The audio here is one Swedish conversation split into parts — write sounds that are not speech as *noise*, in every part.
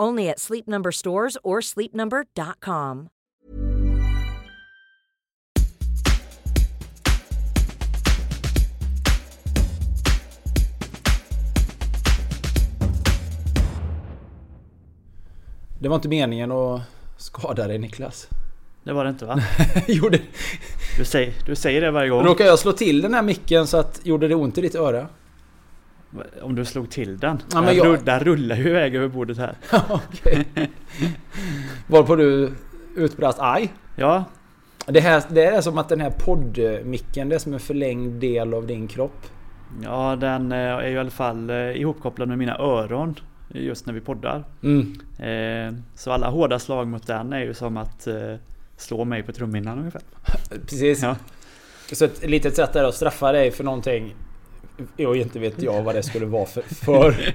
Only at Sleep Number stores or sleepnumber.com. Det var inte meningen att skada dig Niklas. Det var det inte va? *laughs* jo, det... Du säger, du säger det varje gång. Råkade jag slå till den här micken så att gjorde det ont i ditt öra? Om du slog till den? Ja, men jag- den rullar ju iväg över bordet här. *laughs* Okej. Varpå du utbrast aj? Ja, Det, här, det är som att den här poddmicken det är som en förlängd del av din kropp. ja den eh, är ju i alla fall eh, ihopkopplad med mina öron. Just när vi poddar. Mm. Eh, Så alla hårda slag mot den är ju som att slå mig på trumhinnan ungefär. Precis. Ja. Så ett litet sätt är att straffa dig för någonting. Och inte vet jag vad det skulle vara för. för.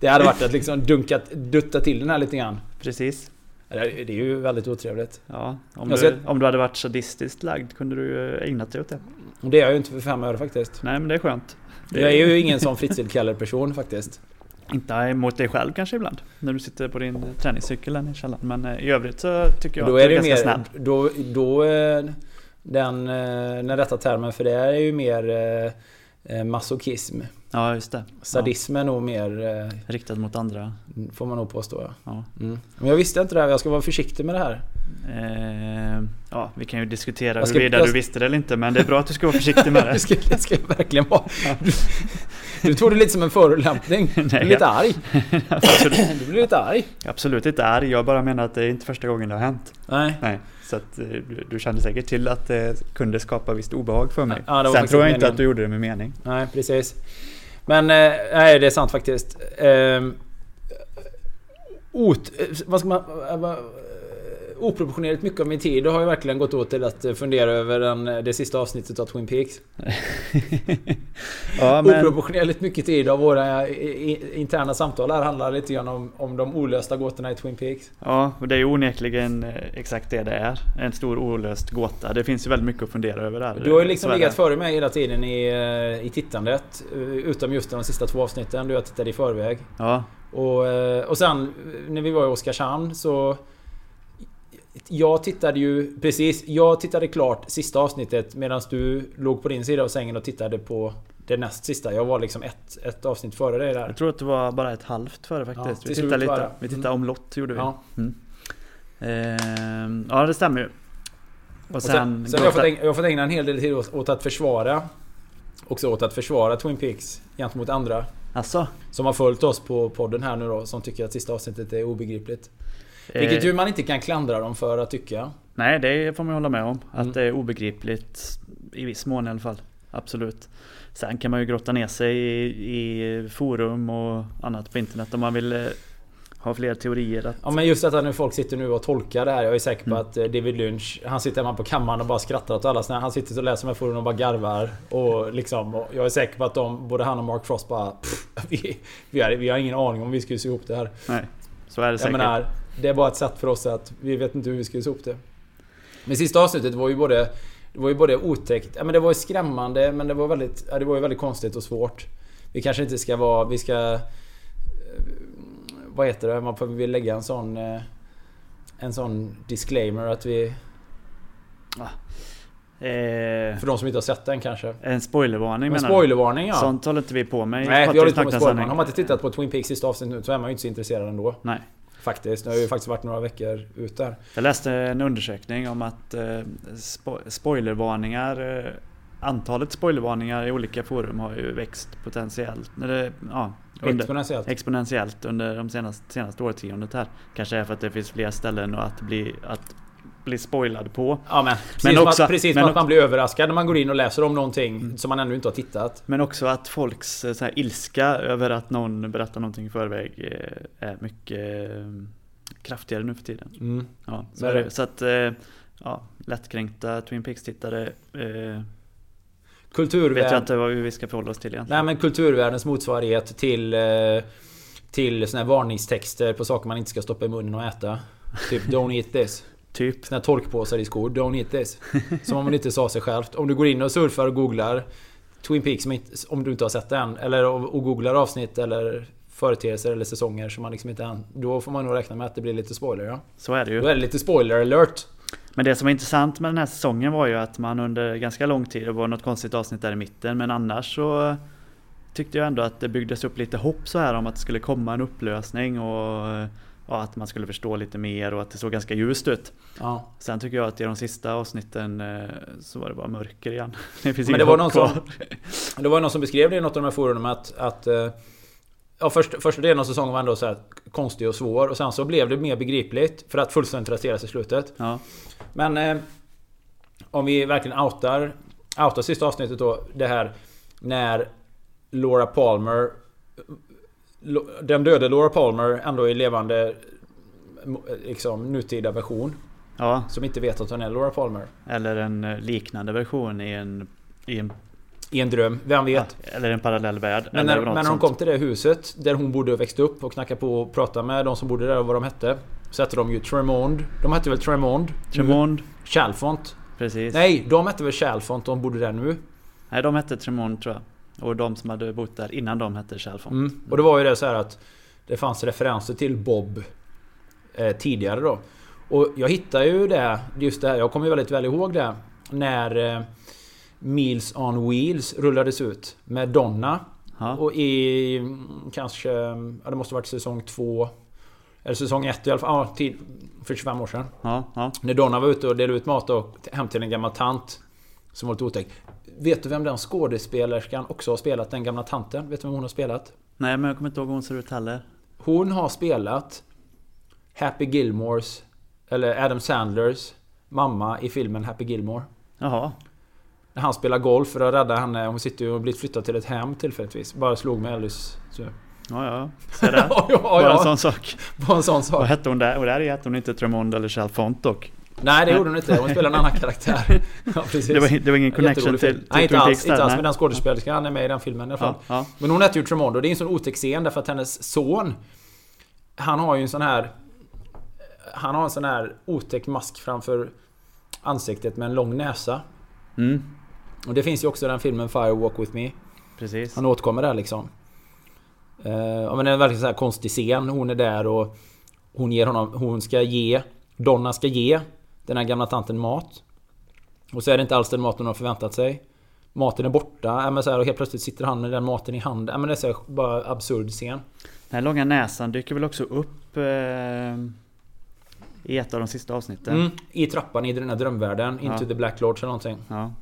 Det hade varit att liksom dunka, dutta till den här lite grann. Precis. Det är ju väldigt otrevligt. Ja, om, du, ska- om du hade varit sadistiskt lagd kunde du ju ägnat dig åt det. Och det är jag ju inte för fem öre faktiskt. Nej men det är skönt. Det Jag är ju ingen sån Fritzl Keller-person faktiskt. Inte mot dig själv kanske ibland. När du sitter på din träningscykel i källaren. Men eh, i övrigt så tycker jag Då att är du är ganska mer... snabb. Då, då eh, den, eh, den rätta termen för det är ju mer masochism. Ja just det. Sadism är nog mer, eh, Ja, riktat mot andra. får man nog påstå. Ja. Ja. Mm. Men jag visste inte det här, jag ska vara försiktig med det här. Eh, ja, vi kan ju diskutera ska- huruvida jag- du visste det eller inte. Men det är bra att du ska vara försiktig med *laughs* Det det. ska, det ska jag verkligen vara. Du, tog det lite som en förolämpning. *laughs* Du blir lite arg. *laughs* Du blir lite arg. absolut inte arg. Jag bara menar att det är inte första gången det har hänt. Nej. Nej, så att eh, du, du kände säkert till att det kunde skapa visst obehag för mig. Ja, Sen tror jag inte meningen. att du gjorde det med mening. Nej, precis. Men eh, nej, det är sant faktiskt. Eh, ot, eh, vad ska man... eh, eh, Oproportionerligt mycket av min tid har ju verkligen gått åt till att eh, fundera över den, det sista avsnittet av Twin Peaks. *laughs* ja, men, Oproportionerligt mycket tid av våra i- interna samtal här handlar lite grann om, om de olösta gåtorna i Twin Peaks. ja, och det är ju onekligen eh, exakt det det är. En stor olöst gåta. Det finns ju väldigt mycket att fundera över där. Du har ju liksom legat före mig hela tiden i, eh, i tittandet. eh, Utom just de sista två avsnitten. Du har tittat i förväg. Ja, Och, eh, och sen eh, när vi var i Oskarshamn så... Jag tittade ju precis, jag tittade klart sista avsnittet medan du låg på din sida av sängen och tittade på det näst sista. Jag var liksom ett, ett avsnitt före dig där. jag tror att det var bara ett halvt före faktiskt. Ja, vi tittade lite. bara. Vi tittade om lott gjorde vi. Ja. Mm. Ehm, ja, det stämmer ju. Och Och sen... sen, sen har jag, fått ägna, jag har fått ägna en hel del tid åt, åt att försvara Också åt att försvara Twin Peaks gentemot andra Alltså, Som har följt oss på podden här nu då Som tycker att sista avsnittet är obegripligt Vilket eh, ju man inte kan klandra dem för att tycka Nej, det får man hålla med om. Att Mm. det är obegripligt. I viss mån i alla fall. Absolut. Sen kan man ju grotta ner sig i, i forum och annat på internet om man vill eh, ha fler teorier. Att, Ja men just att när folk sitter nu och tolkar det här. Jag är säker på Mm. att eh, David Lynch Han sitter hemma på kammaren och bara skrattar åt alla här. Han sitter och läser med forum och bara garvar Och liksom och Jag är säker på att de, både han och Mark Frost bara pff, *laughs* vi, vi, har, vi har ingen aning om vi ska sy ihop det här nej, så är det Jag säkert. menar, det är bara ett sätt för oss att vi vet inte hur vi ska ihop det. Men sista avsnittet var ju både... Det var ju både otäckt, ja, men det var ju skrämmande men det var väldigt, ja, det var ju väldigt konstigt och svårt. Vi kanske inte ska vara, vi ska... eh, Vad heter det? Man får vill lägga en sån... eh, En sån disclaimer att vi... Eh, För de som inte har sett den kanske. en spoilervarning En menar spoilervarning ja. Sånt håller inte vi på med Nej, vi håller inte på med spoilervarning. Har man inte tittat på Twin Peaks sista avsnitt nu så är man ju inte så intresserad ändå. Nej. Faktiskt. Det har ju faktiskt varit några veckor ut där. Jag läste en undersökning om att eh, spo spoilervarningar eh, Antalet spoilervarningar i olika forum har ju växt potentiellt. Eller, ja, under, Exponentiellt. exponentiellt under de senaste, senaste årtiondet här. Kanske är för att det finns fler ställen att bli, att bli spoilad på. Ja men precis, Men som, också- att, precis men som att man blir överraskad när man går in och läser om någonting som man ännu inte har tittat. Men också att folks eh, så här, ilska över att någon berättar någonting i förväg eh, är mycket eh, kraftigare nu för tiden. Mm. Ja, så, Det så att ja, lättkränkta Twin Peaks-tittare eh, vet jag Kulturvärld... inte vad vi ska förhålla oss till egentligen. Nej men kulturvärldens motsvarighet till... eh, Till såna här varningstexter på saker man inte ska stoppa i munnen och äta. Typ 'Don't eat this' Typ. Såna här torkpåsar i skor. 'Don't eat this' *laughs* Som om man inte sa sig självt. Om du går in och surfar och googlar Twin Peaks om du inte har sett den. Eller och googlar avsnitt eller företeelser eller säsonger som man liksom inte än... Då får man nog räkna med att det blir lite spoiler ja. Så är det ju. Då är det lite spoiler alert. Men det som var intressant med den här säsongen var ju att man under ganska lång tid, det var något konstigt avsnitt där i mitten, men annars så tyckte jag ändå att det byggdes upp lite hopp så här om att det skulle komma en upplösning och, och att man skulle förstå lite mer och att det såg ganska ljust ut. Ja. Sen tycker jag att i de sista avsnitten eh, så var det bara mörker igen. *laughs* Det finns Men det var någon kvar. som... *laughs* Det var någon som beskrev det i något av de här forumen att... att eh, ja, först, första delen av säsongen var ändå så här konstig och svår och sen så blev det mer begripligt för att fullständigt raseras i slutet. Ja, Men eh, om vi verkligen outar, outar sista avsnittet då. Det här när Laura Palmer... Den döde Laura Palmer ändå i levande liksom nutida version. ja, Som inte vet att hon är Laura Palmer. eller en eh, liknande version i en, i en, I en dröm, vem vet? eller en parallell värld. Men när, men när de kom till det huset där hon bodde och växte upp och knackade på och pratade med de som bodde där och vad de hette. Så hette de ju Tremond. De hette väl Tremond? Tremond, Chalfont. precis. Nej, de hette väl Chalfont de bodde där nu. Nej, de hette Tremond tror jag. Och de som hade bott där innan de hette Chalfont. Mm. Och det var ju det så här att det fanns referenser till Bob eh, tidigare då. Och jag hittade ju det, just det här, jag kommer ju väldigt väl ihåg det. När eh, Meals on Wheels rullades ut med Donna. Ja. Och i mm, kanske, ja det måste varit säsong två Eller säsong ett i alla fall, ja, tid, för 25 år sedan. Ja, ja. När Donna var ute och delade ut mat och hem till en gammal tant. Som var lite otäck. Vet du vem den skådespelerskan också har spelat? Den gamla tanten? Vet du vem hon har spelat? Nej, men jag kommer inte ihåg hur hon ser ut heller. Hon har spelat Happy Gilmores Eller Adam Sandlers Mamma i filmen Happy Gilmore. Jaha. När han spelar golf för att rädda henne. Hon sitter ju och blivit flyttad till ett hem tillfälligtvis. Bara slog mig alldeles... Så. Ja, ja. Se där. *laughs* Ja, ja, Bara en ja. sån sak. Bara en sån sak. Vad hette hon där? Och där hette hon inte Tremond eller Chalfont dock. Nej det gjorde hon inte. Hon spelade en annan karaktär. *laughs* Ja, precis. Det var, det var ingen connection till, till Nej inte alls, inte alls. Men den skådespelerskan är med i den filmen i alla fall. Ja, ja. Men hon heter ju Tremond och det är en sån otäck scen därför att hennes son Han har ju en sån här Han har en sån här otäck mask framför ansiktet med en lång näsa. Mm, Och det finns ju också i den filmen Fire Walk With Me. precis. Han återkommer där liksom. Uh, ja, men det är en verkligen så här konstig scen. Hon är där och hon ger honom, hon ska ge, Donna ska ge den här gamla tanten mat. Och så är det inte alls den maten hon har förväntat sig. Maten är borta, ja, men så här, och helt plötsligt sitter han med den maten i handen. Ja, men det är så här, bara absurd scen. Den här långa näsan dyker väl också upp eh, i ett av de sista avsnitten. Mm, I trappan i den här drömvärlden, Into Ja. the Black Lodge eller någonting. Ja.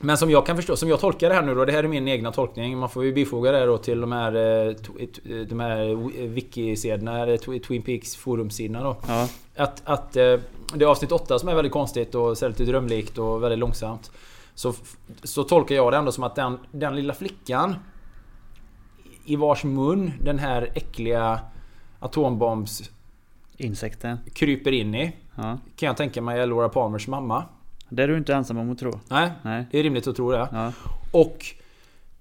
Men som jag kan förstå, som jag tolkar det här nu då, det här är min egna tolkning. Man får ju bifoga det då till de här, eh, tw- t- de här wiki-sidorna, Twin Peaks forumsidorna då. Ja. Att, att eh, det är avsnitt 8 som är väldigt konstigt och lite drömlikt och väldigt långsamt. Så, så tolkar jag det ändå som att den, den lilla flickan i vars mun den här äckliga atombombs Insekten. kryper in i. Ja. Kan jag tänka mig är Laura Palmers mamma. Det är du inte ensam om att tro. Nej, Nej. det är rimligt att tro det. Ja. Och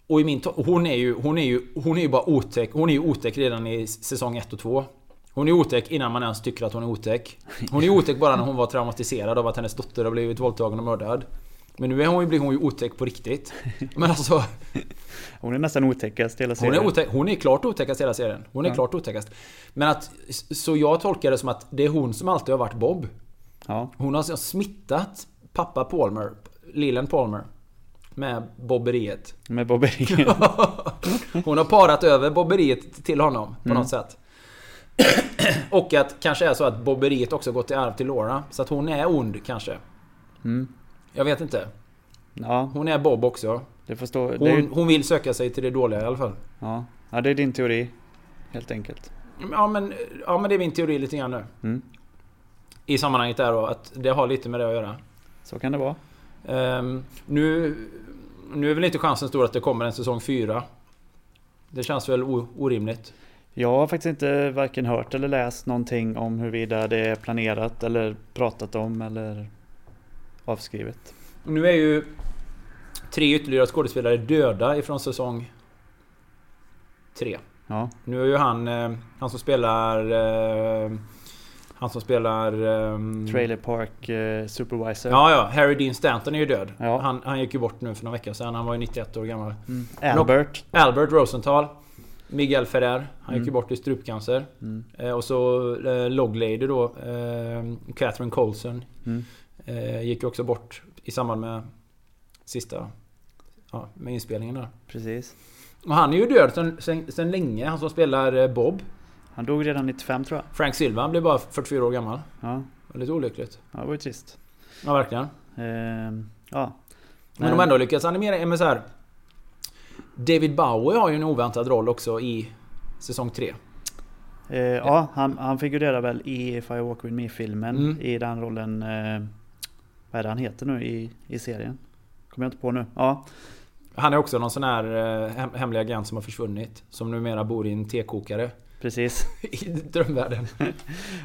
och i min hon är ju hon är ju hon är ju bara otäck. Hon är ju otäck redan i säsong 1 och 2. Hon är otäck innan man ens tycker att hon är otäck. Hon är otäck bara när hon var traumatiserad av att hennes dotter har blivit våldtagen och mördad. Men nu är hon, blir hon ju otäck på riktigt. Men alltså... Hon är nästan otäckast i hela Hon serien. är, otäck, hon är klart otäckast i hela serien. Hon är Ja. klart otäckast. Men att... Så jag tolkar det som att det är hon som alltid har varit Bob. Ja, Hon har smittat pappa Palmer, Leland Palmer, med bobberiet. med bobberiet. *laughs* Hon har parat över bobberiet till honom på Mm. något sätt. *clears throat* Och att kanske är så att bobberiet också gått i arv till Laura. Så att hon är ond kanske. Mm. Jag vet inte. Ja, Hon är Bob också. det förstår det Hon, ju- hon vill söka sig till det dåliga i alla fall. ja. ja, det är din teori. Helt enkelt. Ja men, ja, men det är min teori lite grann nu. Mm. I sammanhanget där då, att det har lite med det att göra. Så kan det vara. Ehm, nu, nu är väl inte chansen stor att det kommer en säsong 4. Det känns väl orimligt. Jag har faktiskt inte varken hört eller läst någonting om huruvida det är planerat eller pratat om eller avskrivet. Nu är ju tre ytterligare skådespelare döda ifrån säsong 3. Ja, Nu är ju han, eh, han som spelar... Han som spelar... ehm, Trailer Park eh, Supervisor. Ja, ja. Harry Dean Stanton är ju död. Ja. Han, han gick ju bort nu för några veckor sedan. Han var ju 91 år gammal. Mm. Albert. Albert Rosenthal. Miguel Ferrer. Han gick ju Mm. bort i strupcancer. Mm. Eh, och så eh, Log Lady då. Eh, Catherine Colson. Mm. Eh, gick ju också bort i samband med sista... Ja, med inspelningen där. Precis. Och han är ju död sen, sen, sen länge. Han som spelar eh, Bob. Han dog redan 95 tror jag. Frank Silva blev bara 44 år gammal. Ja, Väldigt olyckligt. ja det var ju trist. Ja, verkligen. Ehm, ja. Men de har ändå lyckats animera men så här. David Bowie har ju en oväntad roll också i säsong 3. Eh, ja, han, han figurerar väl i If I Walk With Me-filmen Mm. i den rollen. Eh, vad är det han heter nu i, i serien? Kommer jag inte på nu. Ja, Han är också någon sån här eh, hem, hemlig agent som har försvunnit. Som numera bor i en tekokare. Precis. *laughs* I drömvärlden. *laughs*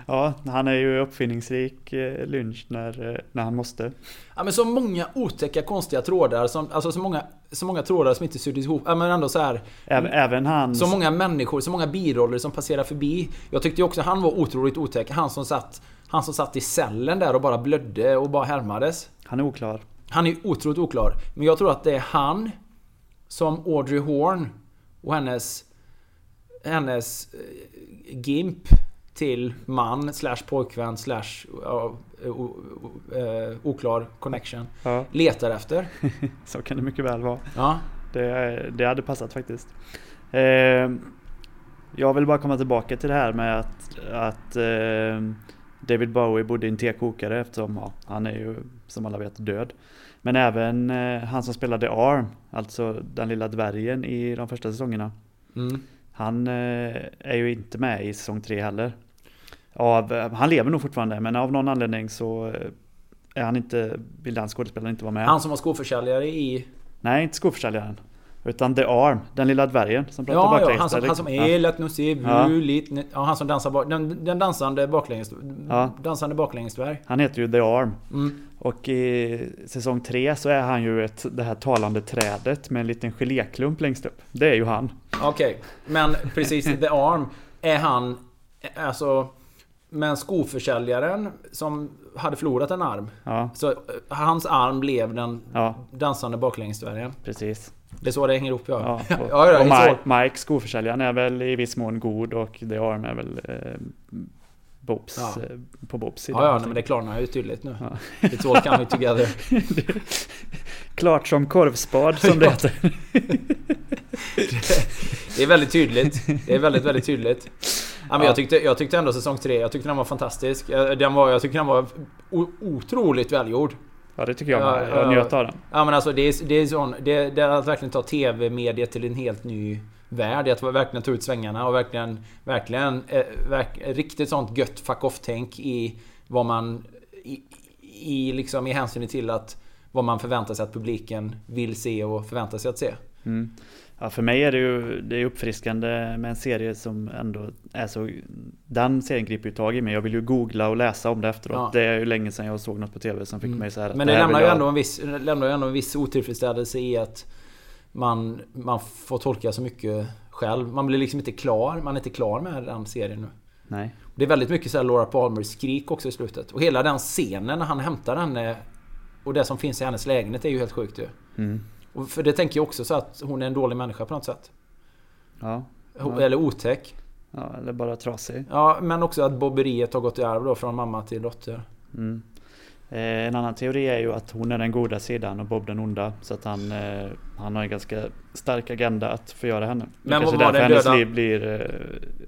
Ja, han är ju uppfinningsrik eh, Lynch när, eh, när han måste. Ja men så många otäcka konstiga trådar. Som, alltså så många, så många trådar som inte syddes ihop. Ja men ändå så här. Även, även han... Så många människor, så många biroller som passerar förbi. Jag tyckte också han var otroligt otäck. Han som satt, han som satt i cellen där och bara blödde och bara härmades. Han är oklar. Han är otroligt oklar. Men jag tror att det är han som Audrey Horn och hennes hennes eh, GIMP till man slash pojkvän slash o- eh, oklar connection Ja, letar efter. *laughs* så kan det mycket väl vara. Ja. Det, det hade passat faktiskt. Eh, jag vill bara komma tillbaka till det här med att, att eh, David Bowie bodde i en tekokare eftersom ja, han är ju som alla vet död. Men även eh, han som spelade Arm, alltså den lilla dvärgen i de första säsongerna. Mm. Han eh, är ju inte med i säsong tre heller. Av, eh, han lever nog fortfarande men av någon anledning så eh, är han inte, vill den skådespelaren inte vara med. Han som var skoförsäljare i... Nej, inte skoförsäljaren. Utan The Arm, den lilla dvärgen som pratar Ja, ja baklänges. han som, han som Ja. är lätt nu ser Ja. vuligt. Ja, han som dansar bak, den, den dansande baklänges... Ja. Dansande baklängesdvärg. Han heter ju The Arm. Mm. Och i säsong tre så är han ju ett, det här talande trädet med en liten geléklump längst upp. Det är ju han. Okej, men precis. The Arm. Är han... Alltså... Men skoförsäljaren som hade förlorat en arm. Ja, Så eh, hans arm blev den ja dansande baklängesdvärgen. precis. Det är så det hänger ihop ja. Ja, *laughs* Ja, och, ja, och det är så. Mike, Mike, skoförsäljaren, är väl i viss mån god och The Arm är väl eh, Bobs, Ja. eh, på Bobs sida. Ja, ja, nej, men det klarnar ju tydligt nu. Ja. It's all coming together. Klart som korvspad som det Ja. heter. *laughs* Det är väldigt tydligt. Det är väldigt, väldigt tydligt. Ja, men Ja. jag, tyckte, jag tyckte ändå säsong 3, jag tyckte den var fantastisk. Den var, jag tyckte den var otroligt välgjord. Ja, det tycker jag Ja, med. ja. Jag njöt av den. Ja men alltså det är, det är sån, det, det är att verkligen ta TV-mediet till en helt ny värld. Att verkligen ta ut svängarna och verkligen, verkligen, eh, verk, riktigt sånt gött fuck off-tänk i vad man... I, i, liksom, I hänsyn till att vad man förväntar sig att publiken vill se och förväntar sig att se. Mm. Ja, för mig är det ju det är uppfriskande med en serie som ändå är så... Den serien griper ju tag i mig. Jag vill ju googla och läsa om det efteråt. Ja. Det är ju länge sedan jag såg något på TV som fick Mm. mig så här. Men det här lämnar ju jag- ändå en viss, det lämnar ju ändå en viss otillfredsställelse i att man, man får tolka så mycket själv. Man blir liksom inte klar. Man är inte klar med den serien nu. Nej. Det är väldigt mycket så här Laura Palmer skrik också i slutet. Och hela den scenen när han hämtar henne och det som finns i hennes lägenhet är ju helt sjukt ju. Mm. Och för det tänker jag också så att hon är en dålig människa på något sätt. Ja. Ja. Eller otäck. ja, eller bara trasig. Ja, men också att bobberiet har gått i arv då från mamma till dotter. Mm. Eh, en annan teori är ju att hon är den goda sidan och Bob den onda. Så att han, eh, han har en ganska stark agenda att förgöra henne. Det Men kanske vad var därför hennes döda- liv blir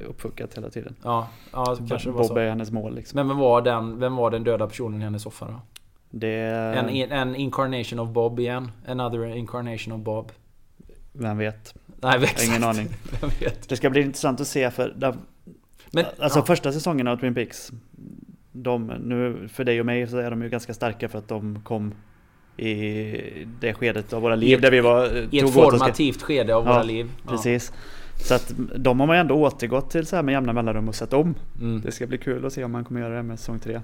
eh, uppfuckat hela tiden. Ja, ja kanske det var Bob så. är hennes mål liksom. Men vem var, den, vem var den döda personen i hennes soffa då? Det, En, en incarnation of Bob igen. Another incarnation of Bob. vem vet? Nej, har ingen aning. *laughs* Vem vet? Det ska bli intressant att se för där, Men, Alltså ja. första säsongen av Twin Peaks de, nu, För dig och mig så är de ju ganska starka för att de kom i det skedet av våra liv ett- där vi var... I ett formativt skede av Ja, våra liv. Ja. Precis. Så att de har man ju ändå återgått till så här med jämna mellanrum och sett om. Mm. Det ska bli kul att se om man kommer göra det med säsong 3.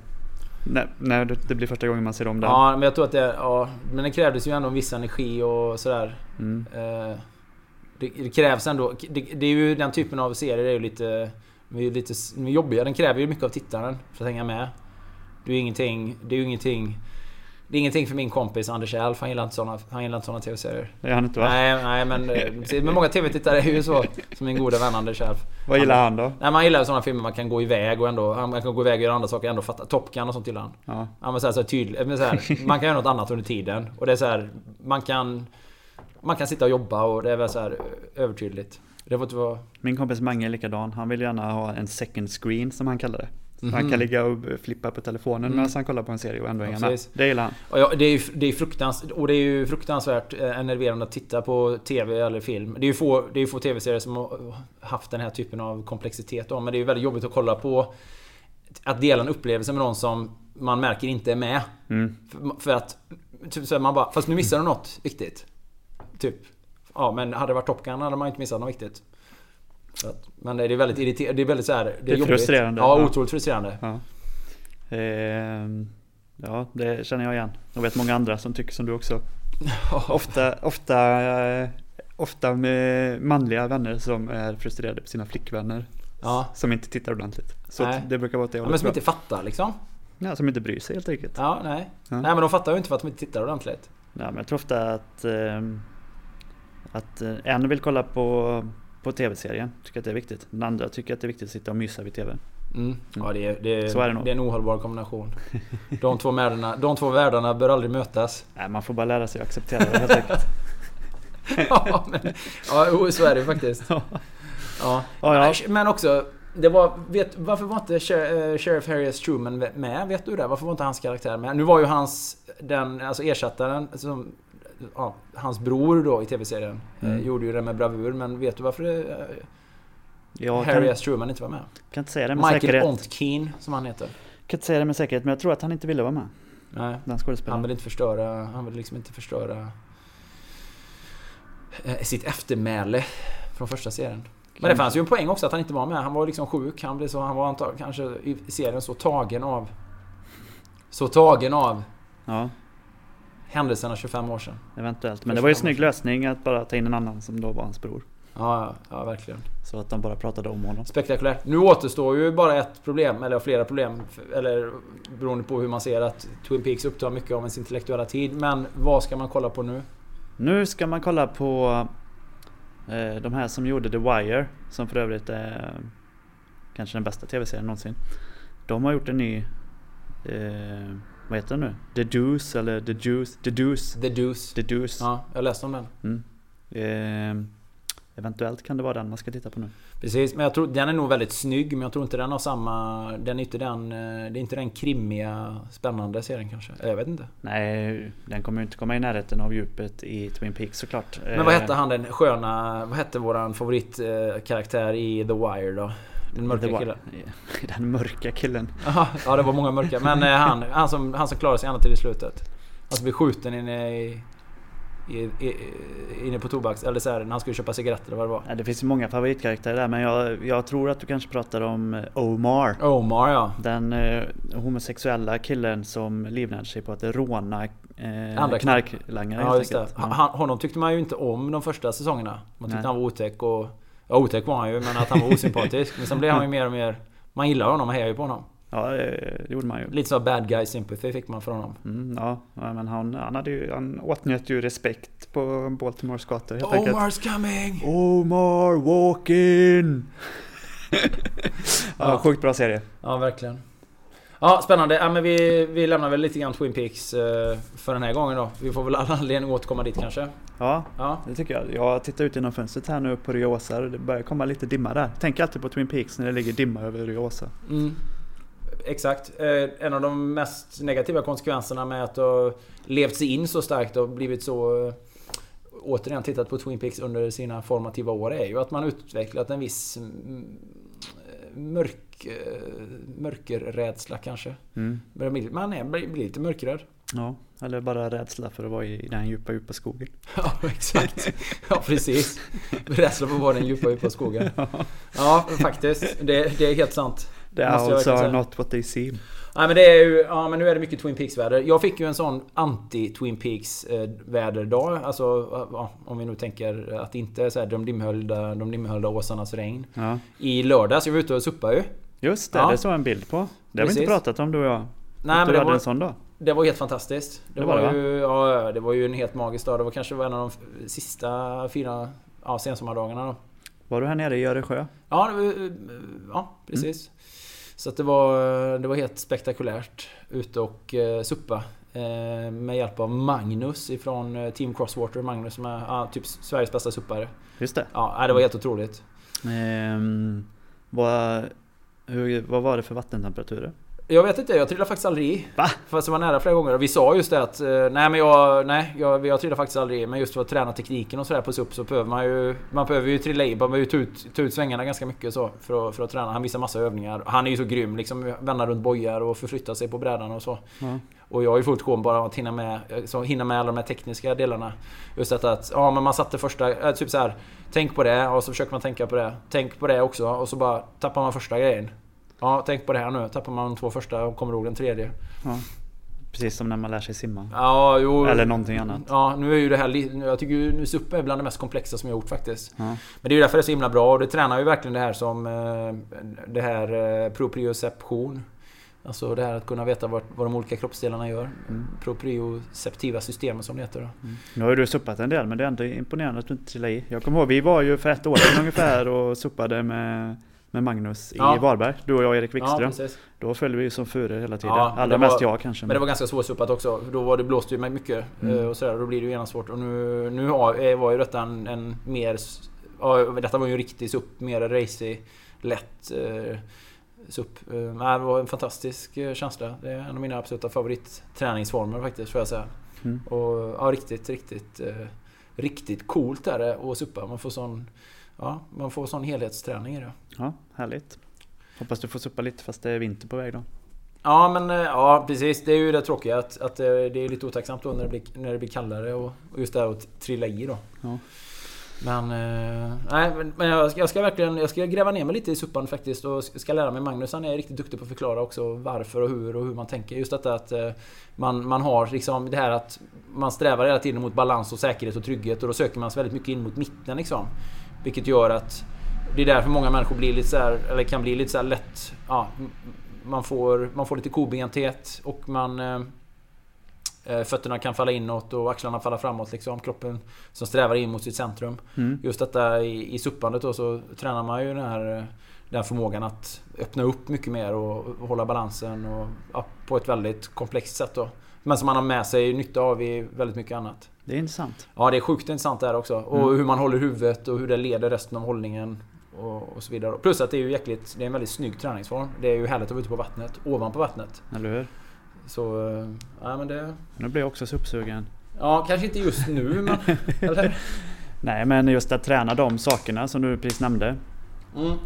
När, när det det blir första gången man ser om den. Ja, men jag tror att det... Ja, men det krävdes ju ändå en viss energi och sådär. Mm. Eh, det, det krävs ändå... Det, det är ju den typen av serier är ju lite... De är ju lite jobbiga. Den kräver ju mycket av tittaren för att hänga med. Det är ju ingenting... Det är ju ingenting... Det är ingenting för min kompis Anders Elf. Han gillar inte såna, han gillar inte såna TV-serier. Det är han inte va? Nej, nej men... eh. Men många TV-tittare är ju så. Som min goda vän Anders Elf. Vad gillar han då? Nej, man gillar såna filmer man kan gå iväg och ändå... Man kan gå iväg och göra andra saker och ändå fatta. Top Gun och sånt gillar han. Ja. Ja men så här, så här tydligt, men så här, *laughs* man kan göra något annat under tiden. Och det är så här, man kan... Man kan sitta och jobba och det är väl så här övertydligt. Det får inte vara... Min kompis Mange är likadan. Han vill gärna ha en second screen som han kallar det. Så Han Mhm. kan ligga och flippa på telefonen Mm. medan han kollar på en serie och ändå Ja, hänga med. Det gillar han. Och ja, det är ju det är fruktans, och det är ju fruktansvärt eh, enerverande att titta på TV eller film. Det är ju få, det är få TV-serier som har haft den här typen av komplexitet då, Men det är ju väldigt jobbigt att kolla på. Att dela en upplevelse med någon som man märker inte är med. Mm. För, för att... Typ så man bara, fast nu missar du något viktigt. Typ. Ja men hade det varit Top Gun hade man inte missat något viktigt. Att, men det är väldigt irriterande. Det är väldigt så här, Det är, är jobbigt. frustrerande. Ja, Ja. otroligt frustrerande. Ja. Ehm, ja, det känner jag igen. Jag vet många andra som tycker som du också. *laughs* Ofta, ofta, eh, ofta med manliga vänner som är frustrerade på sina flickvänner. Ja. Som inte tittar ordentligt. Så Nej. det brukar vara det Ja, hållet men som bra. inte fattar liksom. Ja, som inte bryr sig helt enkelt. Ja, nej. Ja. Nej men de fattar ju inte för att de inte tittar ordentligt. Ja, men jag tror ofta att, ehm, att eh, en vill kolla på, på tv-serien, tycker att det är viktigt. Den andra tycker att det är viktigt att sitta och mysa vid tv. Mm. Ja, det är, det, är, Så är det nog. det är en ohållbar kombination. De två, världarna, de två världarna bör aldrig mötas. *laughs* Nej, man får bara lära sig att acceptera det helt enkelt. *laughs* ja, men, ja, så är det faktiskt. Ja. Ja, ja. Men också, det var, vet, varför var inte eh, Sheriff Harry S. Truman med? Vet du det? Varför var inte hans karaktär med? Nu var ju hans, den, alltså ersättaren, som, ja, hans bror då i TV-serien, eh, Mm. gjorde ju det med bravur. Men vet du varför det, eh, Jag Harry kan, S. Truman inte var med? kan inte säga det med Michael säkerhet. Ontkeen, som han heter. kan inte säga det med säkerhet, men jag tror att han inte ville vara med. Nej. Den Han skådespelaren. vill inte förstöra, han vill liksom inte förstöra eh, sitt eftermäle från första serien. Men det fanns ju en poäng också att han inte var med. Han var liksom sjuk. Han, blev så, han var antag, kanske i serien så tagen av... Så tagen av Ja, händelserna 25 år sedan. eventuellt. Men det var ju en snygg lösning att bara ta in en annan som då var hans bror. Ja, ja, ja, verkligen. Så att de bara pratade om honom. Spektakulärt. Nu återstår ju bara ett problem, eller flera problem. Eller beroende på hur man ser att Twin Peaks upptar mycket av ens intellektuella tid. Men vad ska man kolla på nu? Nu ska man kolla på eh, de här som gjorde The Wire, som för övrigt är kanske den bästa tv-serien någonsin. De har gjort en ny, eh, vad heter den nu? The Deuce eller The Juice? The Deuce. The Deuce. The Deuce. Ja, jag läste om den. Mm. Eh, eventuellt kan det vara den man ska titta på nu. Precis, men jag tror den är nog väldigt snygg men jag tror inte den har samma... Den är inte den... eh, Det är inte den krimmiga, spännande serien kanske. Jag vet inte. Nej, den kommer ju inte komma i närheten av djupet i Twin Peaks såklart. Men vad Eh, hette han den sköna... Vad hette våran favoritkaraktär i The Wire då? Den mörka Wire. killen. *laughs* Den mörka killen. Aha, ja, det var många mörka. Men eh, han, han, som, han som klarar sig ända till i slutet. Han som blir skjuten inne i... i, i inne på tobaks... Eller så här, när han skulle köpa cigaretter eller vad det var. Ja, det finns många favoritkaraktärer där men jag, jag tror att du kanske pratar om eh, Omar. Omar ja. Den eh, homosexuella killen som livnärde sig på att råna eh, Andra knarklangare Ja helt just det. enkelt. Han, Ja. honom tyckte man ju inte om de första säsongerna. Man tyckte Nej. han var otäck och... Ja otäck var han ju men att han var osympatisk. Men sen blev han ju mer och mer... Man gillar honom, man hejar ju på honom. Ja, det, gjorde man ju. Lite så bad guy sympathy fick man från honom. Mm, ja, ja, men han, han, hade ju, han åtnjöt ju respekt på Baltimores gator helt enkelt. Omar's coming! Omar walk in! *laughs* ja, sjukt bra serie. Ja, verkligen. Ja, spännande. Ja, men vi, vi lämnar väl lite grann Twin Peaks eh, för den här gången då. Vi får väl alla anledning att återkomma dit kanske. Ja, Ja. det tycker jag. Jag tittar ut genom fönstret här nu på Ryosa. Det börjar komma lite dimma där. Tänk alltid på Twin Peaks när det ligger dimma över Ryosa. Mm. Exakt. Eh, en av de mest negativa konsekvenserna med att ha levt sig in så starkt och blivit så... Eh, återigen tittat på Twin Peaks under sina formativa år är ju att man utvecklat en viss mm, mörk, eh, mörkerrädsla kanske. Mm. Man är, blir lite mörkrädd. Ja, eller bara rädsla för att vara i den djupa, djupa skogen. *laughs* Ja, exakt. Ja, precis. Rädsla för att vara i den djupa, djupa skogen. *laughs* Ja, faktiskt. Det, det är helt sant. The owls verkligen are säga. not what they seem. Nej men det är ju, ja men nu är det mycket Twin Peaks-väder. Jag fick ju en sån anti-Twin Peaks-väderdag. Alltså, ja, om vi nu tänker att det inte är så här de dimhöljda, de dimhöljda åsarnas regn. Ja. I lördags, jag var ute och suppade ju. Just det, Ja. det såg jag en bild på. Det har vi inte pratat om du och jag. Nej men det var, en sån dag. det var helt fantastiskt. Det, Det var, var det, ju, ja, det var ju en helt magisk dag. Det var kanske en av de sista fyra ja, sensommardagarna då. Var du här nere i Öresjö? Ja, var, ja precis. Så att det var, det var helt spektakulärt. Ute och eh, suppa. Eh, med hjälp av Magnus ifrån eh, Team Crosswater. Magnus som är ja, typ Sveriges bästa suppare. Just det. Ja, det var helt otroligt. Ehm, vad, hur, vad var det för vattentemperaturer? Jag vet inte, jag trillade faktiskt aldrig i. Va? Fast jag var nära flera gånger. Vi sa just det att... eh, Nej men jag... Nej, jag, jag trillade faktiskt aldrig i. Men just för att träna tekniken och sådär på SUP så behöver man ju... Man behöver ju trilla i. Man behöver ju ta ut, ta ut svängarna ganska mycket så. För att, för att träna. Han visar massa övningar. Han är ju så grym liksom. Vända runt bojar och förflytta sig på brädan och så. Ja. Och jag har ju fullt sjå bara att hinna med, så hinna med alla de här tekniska delarna. Just detta att, ja men man satte första, äh, typ så här. Tänk på det och så försöker man tänka på det. Tänk på det också och så bara tappar man första grejen. Ja, tänk på det här nu. Tappar man de två första och kommer ihåg den tredje. Ja. Precis som när man lär sig simma. Ja, jo. Eller någonting annat. Ja, nu är ju det här... Jag tycker ju nu SUP är bland det mest komplexa som jag gjort faktiskt. Ja. Men det är ju därför det är så himla bra och det tränar ju verkligen det här som... eh, Det här eh, proprioception. Alltså det här att kunna veta vad, vad de olika kroppsdelarna gör. Proprioceptiva systemet som det heter. Då. Nu har ju du suppat en del men det är ändå imponerande att du inte trillade i. Jag kommer ihåg, vi var ju för ett år sedan ungefär och suppade med, med Magnus Ja. i Varberg. Du och jag och Erik Ja, Wikström. precis. Då följde vi ju som furor hela tiden. Ja, Allra mest jag kanske. Men det var ganska svårsuppat också. Då var det blåste ju mig mycket. eh, Och sådär, då blir det ju genast svårt. Och nu, nu har, eh, var ju detta en, en mer... Ja, detta var ju en riktig SUP. Mer racy, lätt eh, SUP. Eh, det var en fantastisk känsla. Det är en av mina absoluta favoritträningsformer faktiskt, får jag säga. Mm. Och ja, riktigt, riktigt... Eh, riktigt coolt är det att suppa. Man får sån... Ja, man får sån helhetsträning i det. Ja, härligt. Hoppas du får suppa lite fast det är vinter på väg då. Ja men eh, ja precis, det är ju det tråkiga att, att eh, det är lite otacksamt då när det blir, när det blir kallare och, och just det här att trilla i då. Ja. Men, eh, nej, men, jag, ska, jag ska verkligen jag ska gräva ner mig lite i suppan faktiskt och ska lära mig. Magnus han är riktigt duktig på att förklara också varför och hur och hur man tänker. Just detta att man, man har liksom det här att man strävar hela tiden mot balans och säkerhet och trygghet och då söker man sig väldigt mycket in mot mitten liksom. Vilket gör att det är därför många människor blir lite så här, eller kan bli lite så här lätt... Ja, man, får, man får lite kobenthet och man... Eh, eh, fötterna kan falla inåt och axlarna falla framåt liksom. Kroppen som strävar in mot sitt centrum. Mm. Just detta i, i suppandet då så tränar man ju den här eh, den förmågan att öppna upp mycket mer och, och hålla balansen och, ja, på ett väldigt komplext sätt då. Men som man har med sig nytta av i väldigt mycket annat. Det är intressant. Ja, det är sjukt intressant där också. Och Mm. hur man håller huvudet och hur det leder resten av hållningen. Och, och så vidare. Plus att det är ju jäkligt, det är en väldigt snygg träningsform. Det är ju härligt att vara ute på vattnet, ovanpå vattnet. Eller hur? Så, eh, ja men det... Nu blir jag också suppsugen. Ja, kanske inte just nu men... *laughs* Nej men just att träna de sakerna som du precis nämnde. Mm.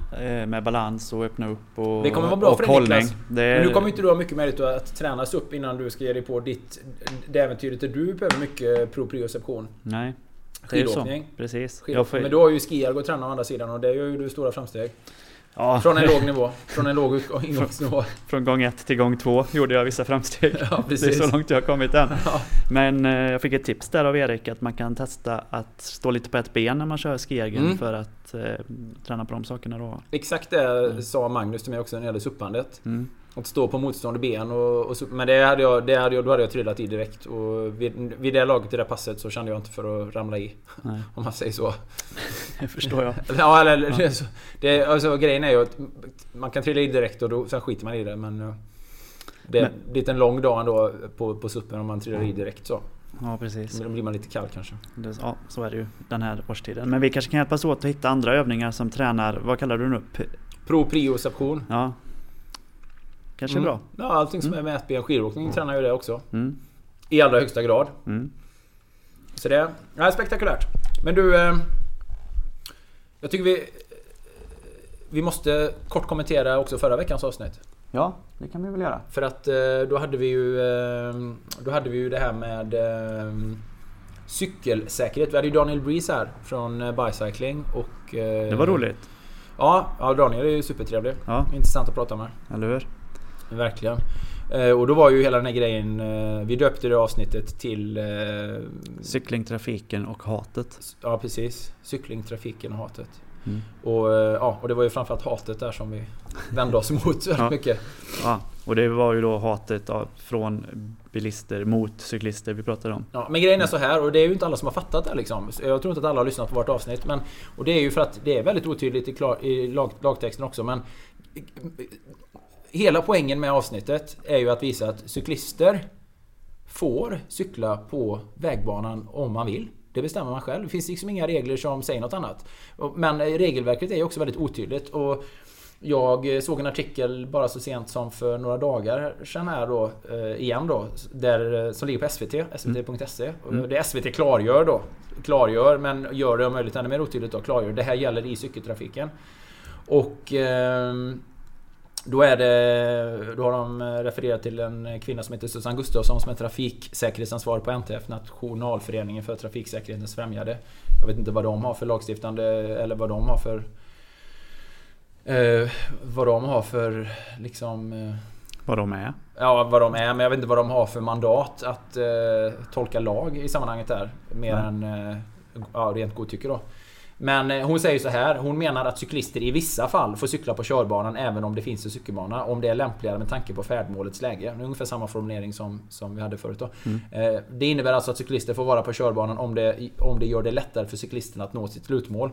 eh, Med balans och öppna upp och Det kommer vara bra och för dig. Niklas. Är, Men nu kommer inte du ha mycket möjlighet att tränas upp innan du ska ge dig på ditt... Det äventyret där du behöver mycket proprioception. Nej. Skidåkning. Precis. Skidåkning. får, Men du har ju skiar att träna å andra sidan och det gör ju du stora framsteg. Ja, Från en låg nivå. Från en låg ingångsnivå. från gång ett till gång två gjorde jag vissa framsteg. Ja, Det är så långt jag har kommit än. Ja. Men eh, jag fick ett tips där av Erik att man kan testa att stå lite på ett ben när man kör skiägen Mm. för att eh, träna på de sakerna då. Exakt det sa Magnus till mig också när det gäller suppandet. Mm. Att stå på motstående ben och, och så, Men det hade jag, det hade jag, då hade jag trillat i direkt. Och vid, vid det laget i det passet så kände jag inte för att ramla i. Nej. *laughs* Om man säger så. *laughs* Det förstår jag. ja, eller, ja. Det, det, alltså, grejen är ju att man kan trilla i direkt och då, sen skiter man i det. Men det är lite en lång dag ändå på, på suppen om man trillar i direkt så. Ja precis. Då blir man lite kall kanske. Det, ja, så är det ju den här årstiden. Men vi kanske kan hjälpas åt att hitta andra övningar som tränar, vad kallar du nu? P Proprioception. Ja. Kanske mm. bra. Ja, allting som mm. är mätben. Skidåkning tränar ju det också. Mm. I allra högsta grad. Så det är spektakulärt. Men du... Eh, jag tycker vi... Vi måste kort kommentera också förra veckans avsnitt. Ja, det kan vi väl göra. För att eh, då hade vi ju... Eh, då hade vi ju det här med... Cykelsäkerhet. Vi hade ju Daniel Breeze här från Bicycling och... Det var roligt. Ja, ja Daniel är ju supertrevlig. Ja. Intressant att prata med. Eller hur? Verkligen. Och då var ju hela den här grejen... Vi döpte det avsnittet till... Cykling, trafiken och hatet. Ja precis. Cykling, trafiken och hatet. Mm. Och, eh, ja, och det var ju framförallt hatet där som vi vände oss *laughs* mot väldigt ja. mycket. Ja, och det var ju då hatet från bilister mot cyklister vi pratade om. Ja, men grejen är så här och det är ju inte alla som har fattat det liksom. Jag tror inte att alla har lyssnat på vårt avsnitt. Men, och det är ju för att det är väldigt otydligt i, klar, i lag, lagtexten också. Men Hela poängen med avsnittet är ju att visa att cyklister får cykla på vägbanan om man vill. Det bestämmer man själv. Det finns liksom inga regler som säger något annat. Men regelverket är ju också väldigt otydligt. Och jag såg en artikel bara så sent som för några dagar sedan här då, eh, igen då, där, som ligger på SVT, svt.se. Mm. Det SVT klargör då, klargör men gör det om möjligt ännu mer otydligt då, klargör. Det här gäller i cykeltrafiken. Och eh, då, är det, då har de refererat till en kvinna som heter Susanne Gustafsson som är trafiksäkerhetsansvarig på NTF, Nationalföreningen för trafiksäkerhetens främjande. Jag vet inte vad de har för lagstiftande eller vad de har för... Eh, vad de har för liksom... Eh, vad de är? Ja, vad de är. Men jag vet inte vad de har för mandat att eh, tolka lag i sammanhanget där. Mer Nej. än eh, ja, rent godtycke då. Men eh, hon säger så här. Hon menar att cyklister i vissa fall får cykla på körbanan även om det finns en cykelbana. Om det är lämpligare med tanke på färdmålets läge. Det är ungefär samma formulering som, som vi hade förut då. Mm. Eh, det innebär alltså att cyklister får vara på körbanan om det, om det gör det lättare för cyklisten att nå sitt slutmål.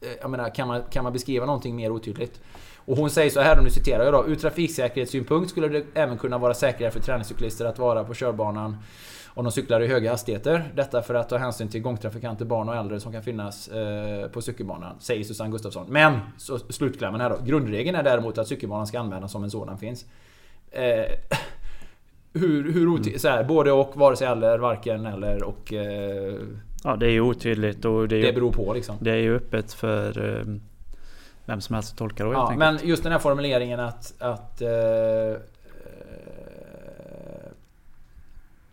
Eh, jag menar, kan man, kan man beskriva någonting mer otydligt? Och hon säger så här, och nu citerar jag då. Ur trafiksäkerhetssynpunkt skulle det även kunna vara säkrare för träningscyklister att vara på körbanan om de cyklar i höga hastigheter. Detta för att ta hänsyn till gångtrafikanter, barn och äldre som kan finnas eh, på cykelbanan. Säger Susanne Gustafsson. Men, så slutklämmen här då. Grundregeln är däremot att cykelbanan ska användas som en sådan finns. Eh, hur, hur mm. så här, både och, vare sig eller, varken eller och... Eh, ja det är ju otydligt och det, är det beror på liksom. Det är ju öppet för eh, vem som helst att tolka det ja, Men just den här formuleringen att, att eh,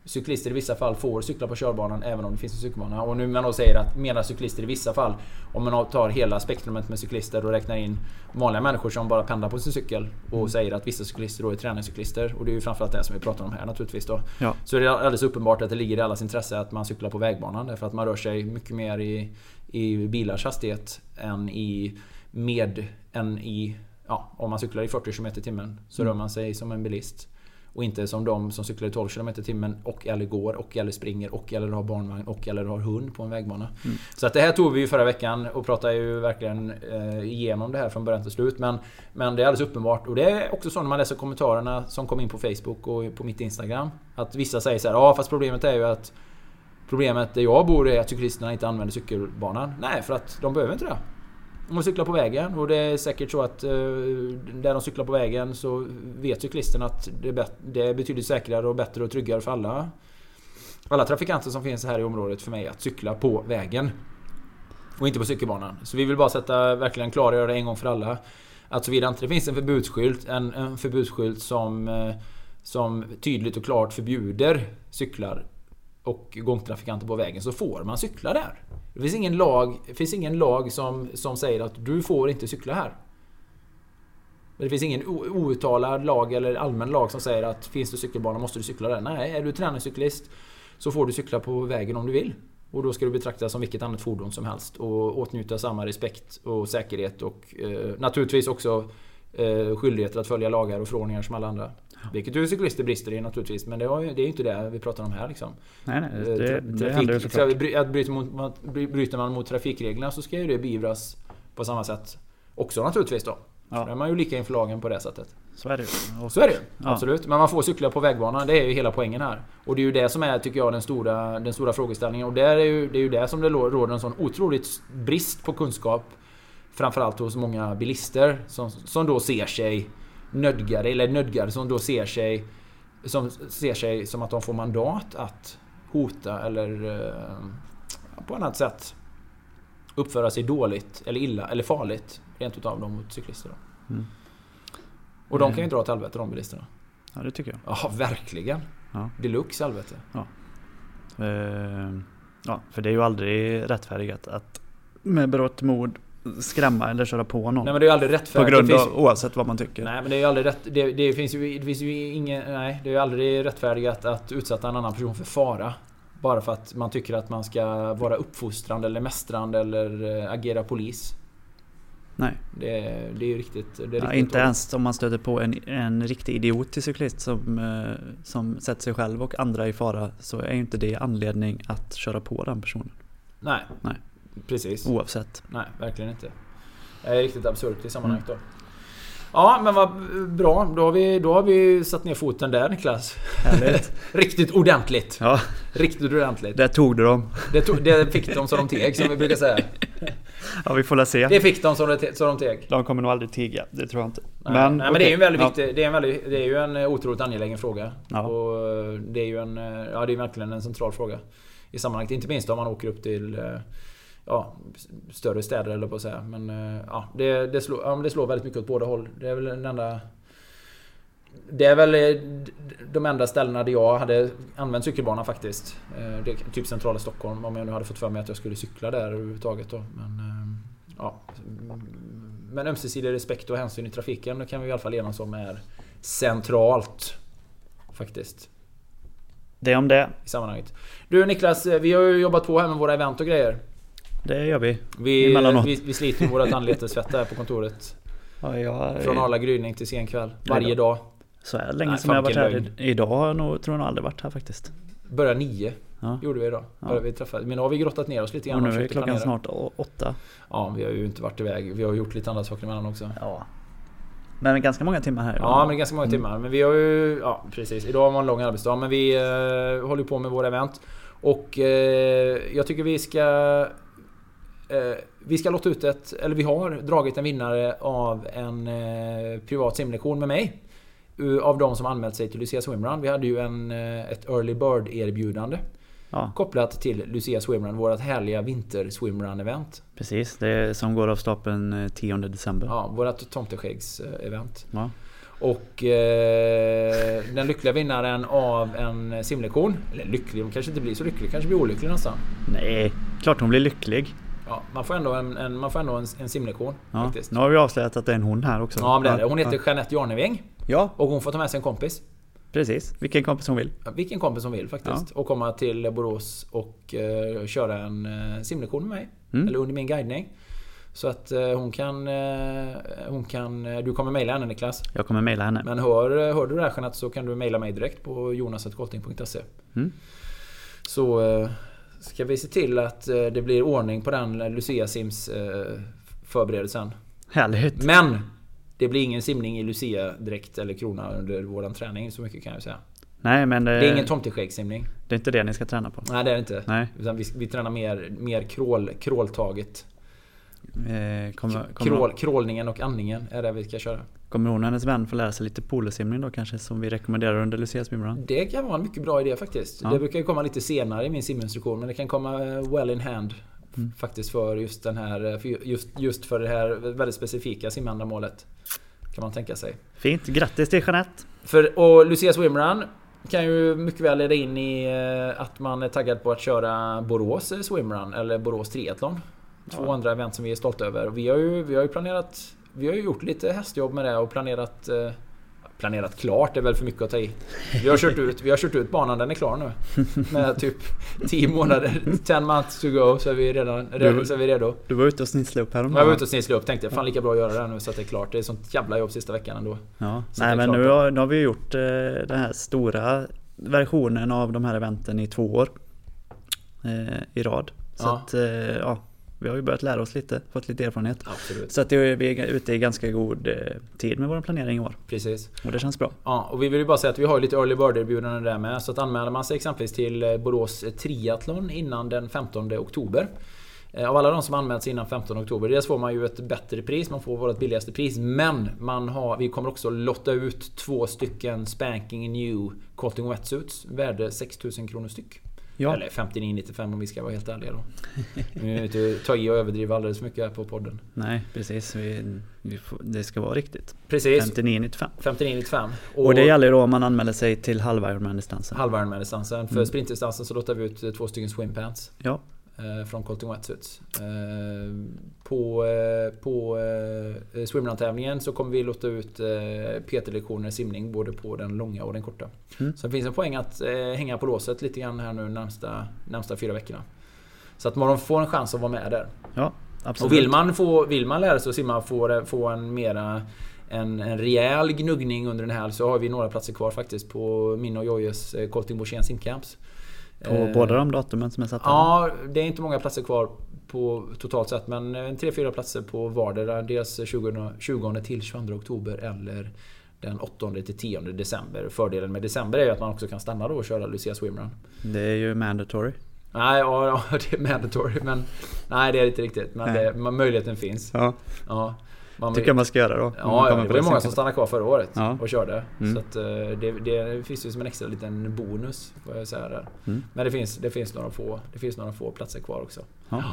cyklister i vissa fall får cykla på körbanan även om det finns en cykelbana. Och nu man då säger att menar cyklister i vissa fall, om man tar hela spektrumet med cyklister och räknar in vanliga människor som bara pendlar på sin cykel och mm. säger att vissa cyklister då är träningscyklister. Och det är ju framförallt det som vi pratar om här naturligtvis då. Ja. Så det är alldeles uppenbart att det ligger i allas intresse att man cyklar på vägbanan därför att man rör sig mycket mer i, i bilars hastighet än i med än i Ja, om man cyklar i 40 km i timmen så mm. rör man sig som en bilist. Och inte som de som cyklar i 12 km timmen och eller går och eller springer och eller har barnvagn och eller har hund på en vägbana. Mm. Så att det här tog vi ju förra veckan och pratade ju verkligen eh, igenom det här från början till slut. Men, men det är alldeles uppenbart och det är också så när man läser kommentarerna som kom in på Facebook och på mitt Instagram. Att vissa säger så här, ja fast problemet är ju att Problemet där jag bor är att cyklisterna inte använder cykelbanan. Nej, för att de behöver inte det. De cyklar på vägen och det är säkert så att eh, där de cyklar på vägen så vet cyklisten att det är, det är betydligt säkrare och bättre och tryggare för alla alla trafikanter som finns här i området för mig att cykla på vägen. Och inte på cykelbanan. Så vi vill bara sätta, verkligen klargöra det en gång för alla. Att såvida inte det finns en förbudsskylt, en, en förbudsskylt som, eh, som tydligt och klart förbjuder cyklar och gångtrafikanter på vägen så får man cykla där. Det finns ingen lag, finns ingen lag som, som säger att du får inte cykla här. Men det finns ingen outtalad lag eller allmän lag som säger att finns det cykelbana måste du cykla där. Nej, är du träningscyklist så får du cykla på vägen om du vill. Och då ska du betraktas som vilket annat fordon som helst och åtnjuta samma respekt och säkerhet och eh, naturligtvis också eh, skyldigheter att följa lagar och förordningar som alla andra. Vilket ju cyklister brister i naturligtvis, men det, har, det är ju inte det vi pratar om här liksom. Nej, nej, Eh, det, tra- det händer ju såklart. att bryter, mot, bryter man mot trafikreglerna så ska ju det beivras på samma sätt också naturligtvis då. Ja. Då är man ju lika inför lagen på det sättet. Så är det ju. Och- Så är det ju. Ja. Absolut. Men man får cykla på vägbanan. Det är ju hela poängen här. Och det är ju det som är, tycker jag, den stora, den stora frågeställningen. Och där är ju, det är ju det som det råder en sån otroligt brist på kunskap. Framförallt hos många bilister som, som då ser sig nödgade, eller nödgade, som då ser sig som ser sig som att de får mandat att hota eller eh, på annat sätt uppföra sig dåligt eller illa eller farligt rent utav dem mot cyklister. Mm. Och de kan Mm. ju dra åt helvete de bilisterna. Ja, det tycker jag. Ja, verkligen. Ja. Deluxe helvete. Eh, ja, för det är ju aldrig rättfärdigat att med berått mod skrämma eller köra på någon. Nej men det är ju aldrig på rättfärdigt. grund det finns, av, oavsett vad man tycker. Nej men det är ju aldrig rätt... Det, det finns ju, det finns ju ingen... Nej, det är ju aldrig rättfärdigat att utsätta en annan person för fara. Bara för att man tycker att man ska vara uppfostrande eller mästrande eller eh, agera polis. Nej. Det, det är ju riktigt... Det är Ja, riktigt inte dåligt. ens om man stöter på en, en riktig idiot till cyklist som, eh, som sätter sig själv och andra i fara så är ju inte det anledning att köra på den personen. Nej. Nej. Precis. Oavsett. Nej, verkligen inte. Det är riktigt absurt i sammanhanget då. Ja, men vad bra. Då har vi, då har vi satt ner foten där Niklas. *laughs* Riktigt ordentligt. Ja, Riktigt ordentligt. där tog du dem. Det, tog, det fick de som de teg, som vi brukar säga. Ja, vi får la se. Det fick de som de, som de teg. De kommer nog aldrig tiga, det tror jag inte. Nej, men, nej, men det är ju en väldigt ja. viktig, det är, en väldigt, det är ju en eh, otroligt angelägen fråga. Ja. Och eh, det är ju en, eh, ja det är verkligen en central fråga. I sammanhanget. Inte minst om man åker upp till ja, större städer eller på att säga. Men eh, ja, det, det, slår, ja, det slår väldigt mycket åt båda håll. Det är väl den enda... Det är väl eh, de enda ställena där jag hade använt cykelbana faktiskt. Eh, Det, typ centrala Stockholm. Om jag nu hade fått för mig att jag skulle cykla där överhuvudtaget då. Men, ja. Men ömsesidig respekt och hänsyn i trafiken det kan vi i alla fall enas om är centralt. Faktiskt. Det om det. I sammanhanget. Du Niklas, vi har ju jobbat på här med våra event och grejer. Det gör vi. Vi, Emellanåt. vi, vi sliter vårat anlete svett här på kontoret. Ja, jag, Från arla gryning till sen kväll. Varje Ja. dag. Så här länge Nej, som jag har varit här. lögn. Idag har jag nog, tror jag nog aldrig varit här faktiskt. Börjar nio. Ja. Gjorde vi idag. Ja. Vi. Men nu har vi grottat ner oss lite grann Och nu är klockan planera. snart åtta. Ja, vi har ju inte varit iväg. Vi har gjort lite andra saker emellan också. Ja. Men ganska många timmar här. Ja, men ganska många Mm. timmar. Men vi har ju... Ja, precis. Idag var en lång arbetsdag. Men vi eh, håller på med våra event. Och eh, jag tycker vi ska... Eh, vi ska lotta ut ett... Eller vi har dragit en vinnare av en eh, privat simlektion med mig. Av de som anmält sig till Lucia Swimrun. Vi hade ju en, eh, ett Early Bird erbjudande. Ja, Kopplat till Lucia Swimrun. Vårt härliga vinter swimrun event. precis. Det som går av stapeln eh, 10 december. Ja, vårt tomteskäggs-event. Ja. Och eh, den lyckliga vinnaren av en simlektion, eller lycklig, hon kanske inte blir så lycklig, kanske blir olycklig nästan. Nej, klart hon blir lycklig. Ja, man får ändå en, en, man får ändå en, en simlektion Ja. faktiskt. Nu har vi avslöjat att det är en hon här också. Ja, det är det. Hon heter Jeanette Jarneväng Ja, och hon får ta med sig en kompis. precis. Vilken kompis hon vill. Vilken kompis hon vill faktiskt. Och komma till Borås och eh, köra en eh, simlektion med mig. Mm. Eller under min guidning. Så att eh, hon kan... Hon kan du kommer mejla henne Niklas. Jag kommer mejla henne. Men hör, hör du det här Jeanette så kan du mejla mig direkt på jonas.golting.se Mm. Så ska vi se till att eh, det blir ordning på den Lucia Sims eh, förberedelsen. Härligt. Men! Det blir ingen simning i Lucia direkt eller krona under våran träning, så mycket kan jag säga. Nej, men det, Det är ingen tomteskäggssimning. det är inte det ni ska träna på. Nej det är det inte. Nej. Utan vi, vi tränar mer, mer krål, kråltaget. Eh, kommer, kommer, Krål, krålningen och andningen är det vi ska köra. kommer hon och hennes vän få lära sig lite polosimning då kanske? Som vi rekommenderar under Lucia Swimrun? Det kan vara en mycket bra idé faktiskt. Ja. Det brukar ju komma lite senare i min siminstruktion men det kan komma eh, well in hand. Mm. Faktiskt för just den här, eh, för just, just för det här väldigt specifika simändamålet. Kan man tänka sig. Fint. Grattis till Jeanette! För, och Lucia Swimrun kan ju mycket väl leda in i eh, att man är taggad på att köra Borås Swimrun eller Borås Triathlon. Två andra event som vi är stolta över. Vi har ju, vi har ju planerat... Vi har ju gjort lite hästjobb med det och planerat... eh, planerat klart är väl för mycket att ta i. Vi har kört ut, vi har kört ut banan, den är klar nu. Med typ 10 månader, 10 months to go så är vi redan redo. Så är vi redo. Du var ute och snisslade upp häromdagen. Jag var ute och snisslade upp tänkte fan lika bra att göra det nu så att det är klart. Det är sånt jävla jobb sista veckan ändå. Ja. Nej men nu har, nu har vi gjort eh, den här stora versionen av de här eventen i två år. Eh, I rad. Så Ja. att eh, ja, vi har ju börjat lära oss lite, fått lite erfarenhet. Absolut. Så att det är, vi är ute i ganska god eh, tid med vår planering i år. Precis. Och det känns bra. Ja, och vi vill ju bara säga att vi har lite early bird erbjudanden där med. Så att anmäler man sig exempelvis till eh, Borås Triathlon innan den 15 oktober. eh, Av alla de som anmält sig innan 15 oktober, dels får man ju ett bättre pris, man får vårt billigaste pris. Men man har, vi kommer också lotta ut två stycken Spanking New Colting Wetsuits värde 6000 kronor styck. Ja. Eller 59,95 om vi ska vara helt ärliga då. Nu jag inte ta i och överdriva alldeles för mycket här på podden. Nej precis, vi, vi får, det ska vara riktigt. Precis. 59,95. 59,95. Och det gäller då om man anmäler sig till halva Ironman-distansen. halva Ironman-distansen. För Mm. sprintdistansen så lottar vi ut eh, två stycken swimpants. Ja, Från Colting Wetsuits. Eh, På, eh, på eh, swimrun-tävlingen så kommer vi lotta ut eh, PT-lektioner simning både på den långa och den korta. Mm. Så det finns en poäng att eh, hänga på låset lite grann här nu närmsta, närmsta fyra veckorna. Så att man får en chans att vara med där. ja absolut. Och vill man, få, vill man lära sig att simma få, få en mera en, en rejäl gnuggning under den här så har vi några platser kvar faktiskt på min och Jojjes eh, Colting Borssén simcamps. På Eh, båda de datumen som är satta? Ja, det är inte många platser kvar på totalt sett men en 3-4 platser på vardera. Dels 20, 20 till 22 oktober eller den 8 till 10 december. Fördelen med december är ju att man också kan stanna då och köra Lucia Swimrun. Det är ju mandatory. Nej, ja, ja, *laughs* det är mandatory men... Nej, det är inte riktigt. Men det, möjligheten finns. Ja, Ja, man, tycker jag man ska göra då. Ja, kommer det var många som stannade kvar förra året Ja. och körde. Mm. Så att, eh, det, det finns ju som en extra liten bonus, får jag säga där. Mm. Men det finns, det, finns några få, det finns några få platser kvar också. Ja.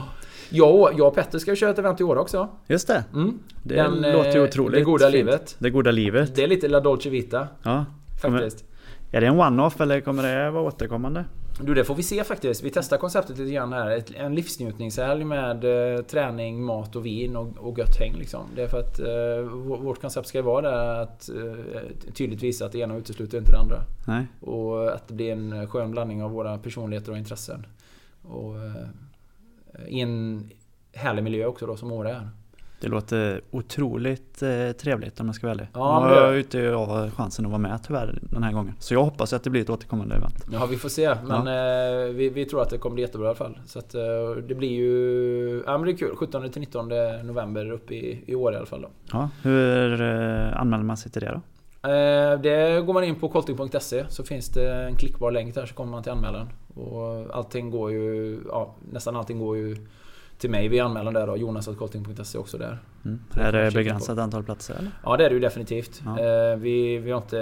Jag, jag och Petter ska köra ett event i år också. Just det. Mm. Det Den, eh, låter ju otroligt Det goda fint. livet. Det goda livet. Det är lite La Dolce Vita, Ja. Faktiskt. Är det en one-off eller kommer det vara återkommande? Du, det får vi se faktiskt. Vi testar konceptet lite grann här. En livsnjutningshelg med eh, träning, mat och vin och, och gött häng liksom. Det är för att eh, vår- vårt koncept ska vara där att eh, tydligt visa att det ena utesluter inte det andra. Nej. Och att det blir en skön blandning av våra personligheter och intressen. Och eh, i en härlig miljö också då som Åre är. Det låter otroligt eh, trevligt om jag ska vara ärlig. Ja, nu har jag inte jag chansen att vara med tyvärr den här gången. Så jag hoppas att det blir ett återkommande event. Ja, vi får se. Men eh, vi, vi tror att det kommer bli jättebra i alla fall. Så att eh, det blir ju... Ja men det är kul. 17 till 19 november uppe i, i år i alla fall då. Ja, hur eh, anmäler man sig till det då? Eh, det går man in på colting.se så finns det en klickbar länk där så kommer man till anmälan. Och allting går ju... Ja, nästan allting går ju till mig via anmälan där då. Jonas.colting.se också där. Mm. Är det begränsat antal platser eller? Ja det är det ju definitivt. Ja. Eh, vi, vi, har inte,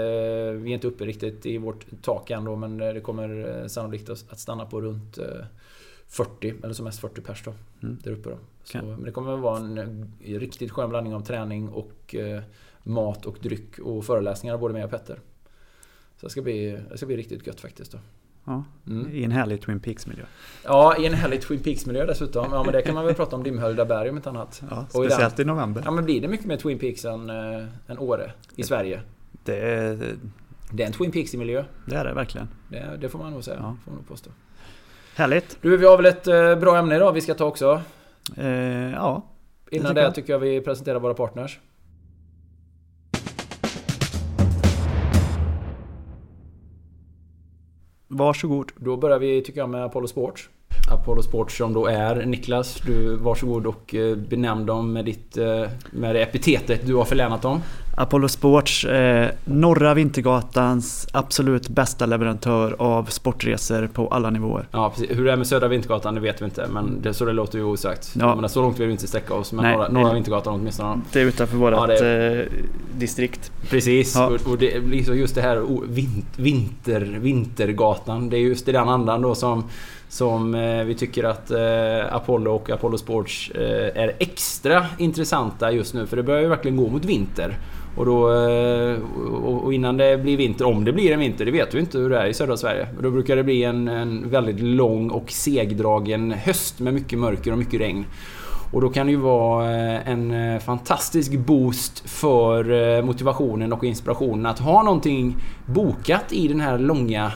vi är inte uppe riktigt i vårt tak än då men eh, det kommer eh, sannolikt att stanna på runt eh, 40 eller som mest 40 pers då. Mm. Där uppe då. Så, Okej. Men det kommer att vara en riktigt skön blandning av träning och mat och dryck och föreläsningar både med och Petter. Så det ska bli, det ska bli riktigt gött faktiskt då. Ja, Mm. i en härlig Twin Peaks miljö. Ja, i en härlig Twin Peaks-miljö dessutom. Ja, men det kan man väl prata om Dimhöljda berg om inte annat. Ja, Och i den- speciellt i november. Ja, men blir det mycket mer Twin Peaks än, eh, än Åre i Sverige? Det, är, Det är en Twin Peaks-miljö. det är det verkligen. Det, det får man nog säga. Ja. Får man nog påstå. Härligt. Du, vi har väl ett eh, bra ämne idag vi ska ta också. Eh, ja, Innan det jag. tycker jag vi presenterar våra partners. Varsågod. Då börjar vi, tycker jag, med Apollo Sports. Apollo Sports som då är Niklas. Du, varsågod och eh, benämn dem med, ditt, eh, med det epitetet du har förlänat dem. Apollo Sports, eh, Norra Vintergatans absolut bästa leverantör av sportresor på alla nivåer. Ja, precis. Hur det är med Södra Vintergatan det vet vi inte, men det, så det låter ju osagt. Ja. Men så långt vill vi inte sträcka oss, men Nej, norra, norra Vintergatan åtminstone. Det är utanför vårt Ja, det- eh, distrikt. Precis, Ja. och, och det så just det här o- vin- vinter, Vintergatan. Det är just i den andan då som, som eh, vi tycker att eh, Apollo och Apollo Sports eh, är extra intressanta just nu. För det börjar ju verkligen gå mot vinter. Och, då, eh, och, innan det blir vinter, om det blir en vinter, det vet vi inte hur det är i södra Sverige. Då brukar det bli en, en väldigt lång och segdragen höst med mycket mörker och mycket regn. Och då kan det ju vara eh, en eh, fantastisk boost för motivationen och inspirationen att ha någonting bokat i den här långa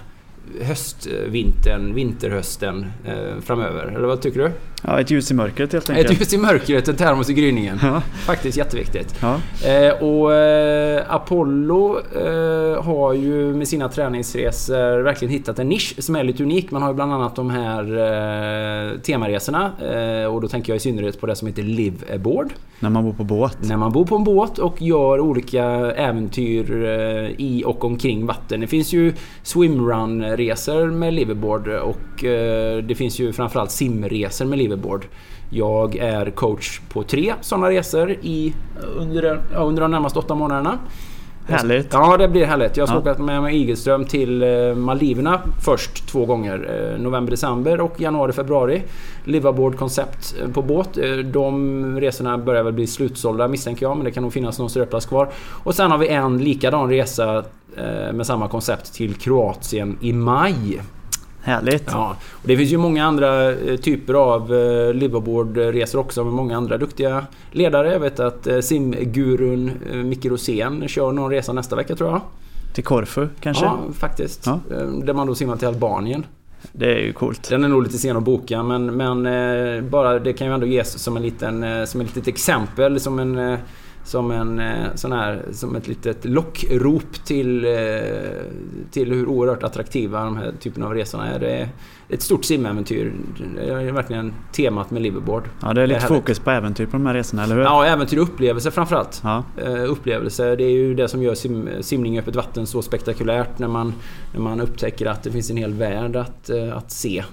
höstvintern, vinterhösten eh, framöver. Eller vad tycker du? Ja, ett ljus i mörkret helt enkelt. Ett ljus i mörkret, en termos i gryningen. Ja. Faktiskt jätteviktigt. Ja. Eh, och eh, Apollo eh, har ju med sina träningsresor verkligen hittat en nisch som är lite unik. Man har ju bland annat de här eh, temaresorna. Eh, och då tänker jag i synnerhet på det som heter Live Aboard. När man bor på båt. När man bor på en båt och gör olika äventyr eh, i och omkring vatten. Det finns ju swimrun-resor med liveaboard och eh, det finns ju framförallt simresor med liveaboard. Jag är coach på tre sådana resor i, under, under de närmaste åtta månaderna. Härligt. Ja, det blir härligt. Jag ska Ja. åka med mig Igelström till eh, Maldiverna först två gånger. Eh, November, december och januari, februari. Liveaboard-koncept eh, på båt. De resorna börjar väl bli slutsålda misstänker jag, men det kan nog finnas någon ströplats kvar. Och sen har vi en likadan resa med samma koncept till Kroatien i maj. Härligt. Ja, och det finns ju många andra eh, typer av eh, liveaboard-resor också med många andra duktiga ledare. Jag vet att eh, simgurun Micke Rosén kör någon resa nästa vecka tror jag. Till Korfu kanske? Ja, faktiskt. Ja. Där man då simmar till Albanien. Det är ju coolt. Den är nog lite sen att boka men, men bara det kan ju ändå ges som en liten, som ett litet exempel. Som en, som en eh, sån här, som ett litet lockrop till, eh, till hur oerhört attraktiva de här typen av resorna är. Det är ett stort simäventyr. Det är verkligen temat med liveaboard. Ja, det är lite härligt. fokus på äventyr på de här resorna, eller hur? Ja, äventyr och upplevelser framförallt. Ja. Eh, upplevelser. Det är ju det som gör sim, simning i öppet vatten så spektakulärt när man, när man upptäcker att det finns en hel värld att, att se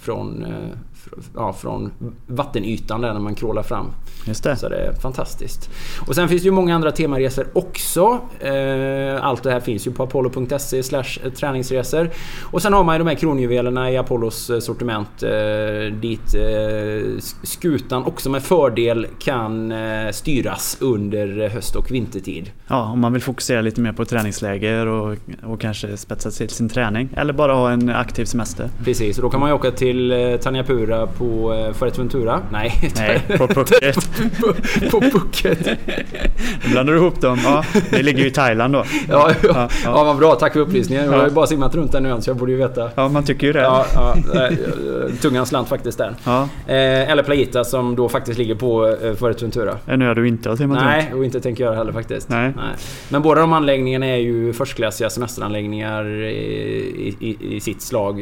från, fr- ja, från vattenytan där när man crawlar fram. Just det. Så det är fantastiskt. Och sen finns det ju många andra temaresor också. Eh, Allt det här finns ju på apollo.se slash träningsresor. Och sen har man ju de här kronjuvelerna i Apollos eh, sortiment eh, dit eh, skutan också med fördel kan eh, styras under höst och vintertid. Ja, om man vill fokusera lite mer på träningsläger och, och kanske spetsa till sin träning. Eller bara ha en aktiv semester. Precis, och då kan man ju åka till eh, Tanyapura på eh, Fuerteventura. Nej, Nej, på *laughs* Phuket. På, på Phuket. Nu blandar du ihop dem. Ja, det ligger ju i Thailand då. Ja, ja, Ja, ja. vad bra. Tack för upplysningen. Jag har ju bara simmat runt den ön så jag borde ju veta. Ja, man tycker ju det. Ja, ja, eh, tungan slant faktiskt där. Ja, Eh, eller Playita som då faktiskt ligger på eh, Fuerteventura. en ö du inte har simmat Nej, runt. och inte tänker göra heller faktiskt. Nej. Men båda de anläggningarna är ju förstklassiga semesteranläggningar i, i, i sitt slag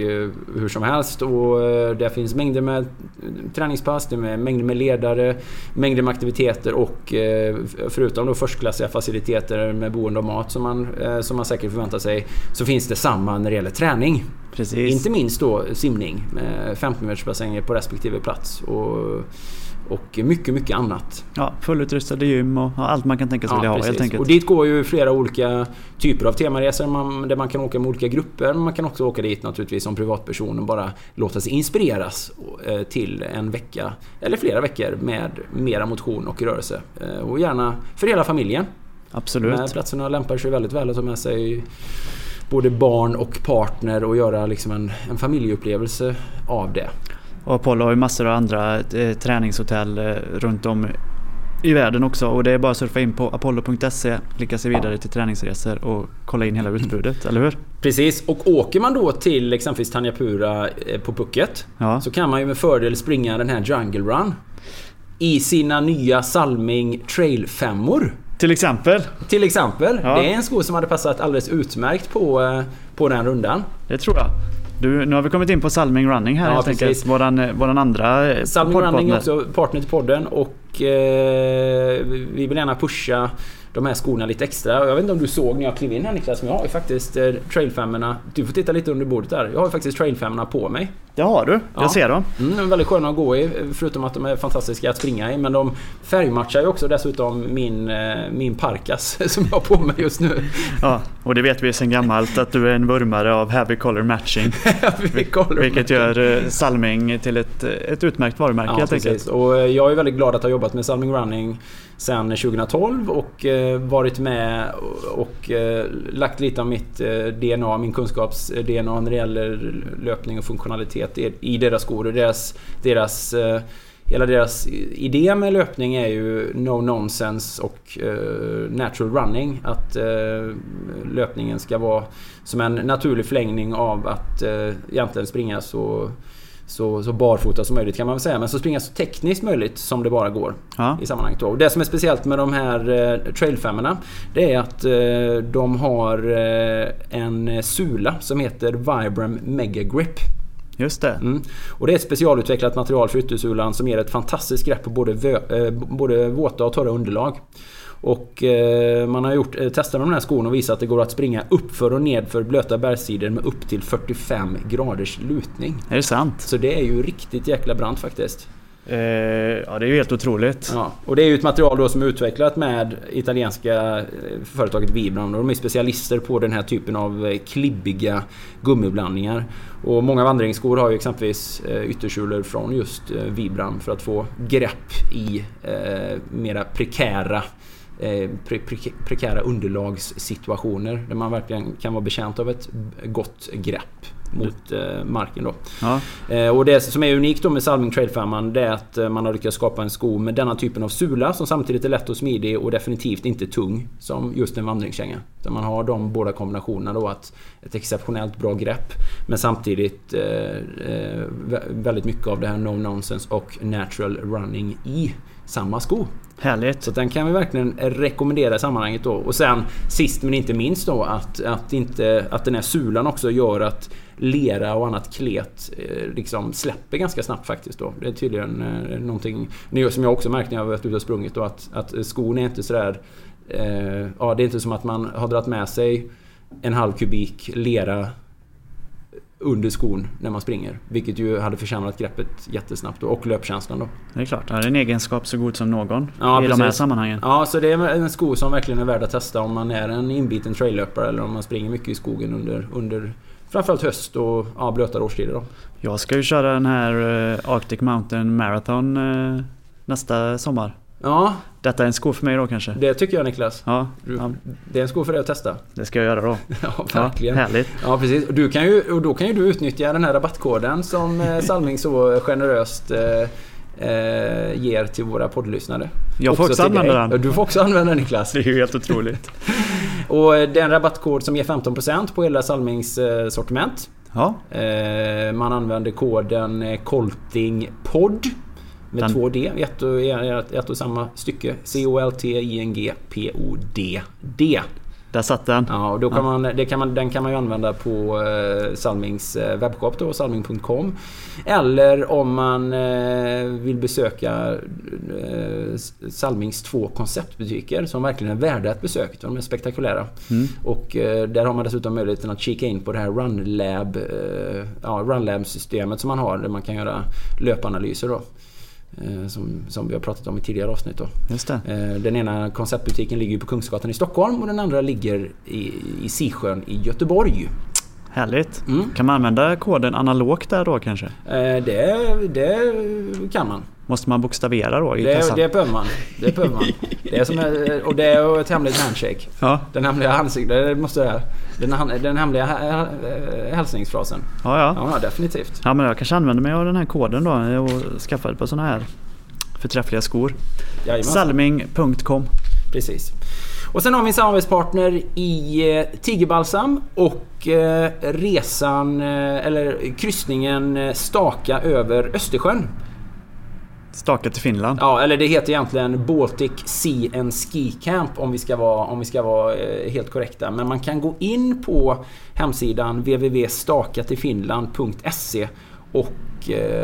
hur som helst. Och det finns mängder med träningspass, det är mängder med ledare, mängder med aktiviteter och eh, förutom då förstklassiga faciliteter med boende och mat som man, eh, som man säkert förväntar sig så finns det samma när det gäller träning. Precis. Inte minst då simning med 50 metersbassänger på respektive plats. Och, och mycket, mycket annat. Ja, fullutrustade gym och ja, allt man kan tänka sig vilja ha helt enkelt. Och dit går ju flera olika typer av temaresor man, där man kan åka med olika grupper. Men man kan också åka dit naturligtvis som privatperson och bara låta sig inspireras eh, till en vecka eller flera veckor med mera motion och rörelse. Eh, Och gärna för hela familjen. Absolut. här platserna lämpar sig väldigt väl att ta med sig både barn och partner och göra liksom en, en familjeupplevelse av det. Och Apollo har ju massor av andra eh, träningshotell eh, runt om i världen också och det är bara att surfa in på apollo.se, klicka sig vidare till träningsresor och kolla in hela utbudet, eller hur? Precis, och åker man då till exempelvis Tanyapura eh, på Phuket Ja. så kan man ju med fördel springa den här Jungle Run i sina nya Salming Trail 5 Till exempel, Till exempel. Ja. Det är en sko som hade passat alldeles utmärkt på, på den rundan. det tror jag. Du, nu har vi kommit in på Salming Running här Ja, helt precis. enkelt. Våran, eh, våran andra eh, Salming Running är också partner till podden och eh, vi vill gärna pusha de här skorna lite extra. Jag vet inte om du såg när jag klev in här Niklas, men jag har ju faktiskt eh, trail 5 Du får titta lite under bordet där. Jag har ju faktiskt trail 5 på mig. Det har du, Ja. jag ser dem. Mm, de är väldigt sköna att gå i, förutom att de är fantastiska att springa i. Men de färgmatchar ju också dessutom min, eh, min parkas *laughs* som jag har på mig just nu. Ja, och det vet vi sedan gammalt att du är en vurmare av heavy color matching. *laughs* Vi kollar. Vilket gör eh, Salming till ett, ett utmärkt varumärke Ja, helt precis. enkelt. Och jag är väldigt glad att ha jobbat med Salming Running sedan 2012 och Eh, varit med och, eh, lagt lite av mitt eh, DNA, min kunskaps-DNA när det gäller löpning och funktionalitet i, deras skor och deras, deras Hela deras idé med löpning är ju no nonsense och natural running. Att löpningen ska vara som en naturlig förlängning av att egentligen springa så så, så barfota som möjligt kan man väl säga. Men så springa så tekniskt möjligt som det bara går. Ja. I sammanhanget då. Och det som är speciellt med de här eh, trailfemmorna Det är att eh, de har eh, en sula som heter Vibram Mega Grip. Just det. Mm. Och det är ett specialutvecklat material för yttersulan som ger ett fantastiskt grepp på både, vö, eh, både våta och torra underlag. Och eh, man har gjort eh, tester med den här skon och visat att det går att springa uppför och nedför blöta bergssidor med upp till 45 graders lutning. Är det sant? Så det är ju riktigt jäkla brant faktiskt. Eh, ja det är ju helt otroligt. Ja, och det är ju ett material då som är utvecklat med italienska företaget Vibram. De är specialister på den här typen av klibbiga gummiblandningar. Och många vandringsskor har ju exempelvis yttersulor från just Vibram för att få grepp i eh, mera prekära pre pre prekära underlagssituationer där man verkligen kan vara bekänt av ett gott grepp mot eh, marken då. Ja. Eh, och det som är unikt då med Salming Trail 5 det är att eh, man har lyckats skapa en sko med denna typen av sula som samtidigt är lätt och smidig och definitivt inte tung som just en vandringskänga. Där man har de båda kombinationerna då att ett exceptionellt bra grepp men samtidigt eh, eh väldigt mycket av det här no nonsense och natural running i samma sko. Härligt. Så den kan vi verkligen rekommendera i sammanhanget då. Och sen sist men inte minst då att, att, inte, att den här sulan också gör att lera och annat klet eh, liksom släpper ganska snabbt faktiskt då. Det är tydligen eh, någonting som jag också märkt när jag varit ute och sprungit då att, att skon är inte sådär... Eh, ja, det är inte som att man har dragit med sig en halv kubik lera under skon när man springer. Vilket ju hade försämrat greppet jättesnabbt då, och löpkänslan då. Det är klart, det är en egenskap så god som någon ja, i precis. de här sammanhangen. Ja, så det är en sko som verkligen är värd att testa om man är en inbiten traillöpare eller om man springer mycket i skogen under, under framförallt höst och ja, blötare årstider då. Jag ska ju köra den här eh, Arctic Mountain Marathon eh, nästa sommar. Ja. Detta är en sko för mig då kanske? Det tycker jag Niklas. Ja, ja. Det är en sko för dig att testa. Det ska jag göra då. *laughs* ja, verkligen. Ja, härligt. Ja, precis. Du kan ju, och då kan ju du utnyttja den här rabattkoden som eh, *laughs* Salming så generöst eh, eh, ger till våra poddlyssnare. Jag får också, också använda den. Du får också använda den Niklas. Det är ju helt otroligt. *laughs* och det är en rabattkod som ger 15% på hela Salmings eh, sortiment. Ja. Eh, man använder koden eh, KOLTINGPOD med Den... två D, ett och, ett och samma stycke. C-O-L-T-I-N-G-P-O-D. Där satt den. Ja, och då kan man, det kan man, den kan man ju använda på eh, Salmings eh, webbshop då, salming.com. Eller om man eh, vill besöka eh, Salmings två konceptbutiker som verkligen är värda ett besök. De är spektakulära. Mm. Och eh, där har man dessutom möjligheten att kika in på det här RunLab, eh, ja, RunLab-systemet som man har där man kan göra löpanalyser då. Eh, som, som vi har pratat om i tidigare avsnitt. Då. Just det. Eh, den ena konceptbutiken ligger på Kungsgatan i Stockholm och den andra ligger i, i Sisjön i Göteborg. Härligt. Mm. Kan man använda koden analogt där då kanske? Eh, det, det kan man. Måste man bokstavera då i det, kassan? Det behöver man. Det behöver man. Det är som, och det är ett hemligt handshake. Ja. Den hemliga ansiktet, måste den, den hemliga hälsningsfrasen. Ja, ja. Ja, definitivt. Ja, men jag kanske använder mig av den här koden då och skaffar ett par sådana här förträffliga skor. Salming.com Precis. Och sen har vi en samarbetspartner i eh, Tigerbalsam och eh, resan, eh, eller kryssningen Staka över Östersjön. Staka till Finland? Ja, eller det heter egentligen Baltic Sea and Ski Camp om vi ska vara, om vi ska vara helt korrekta. Men man kan gå in på hemsidan www.stakatilfinland.se och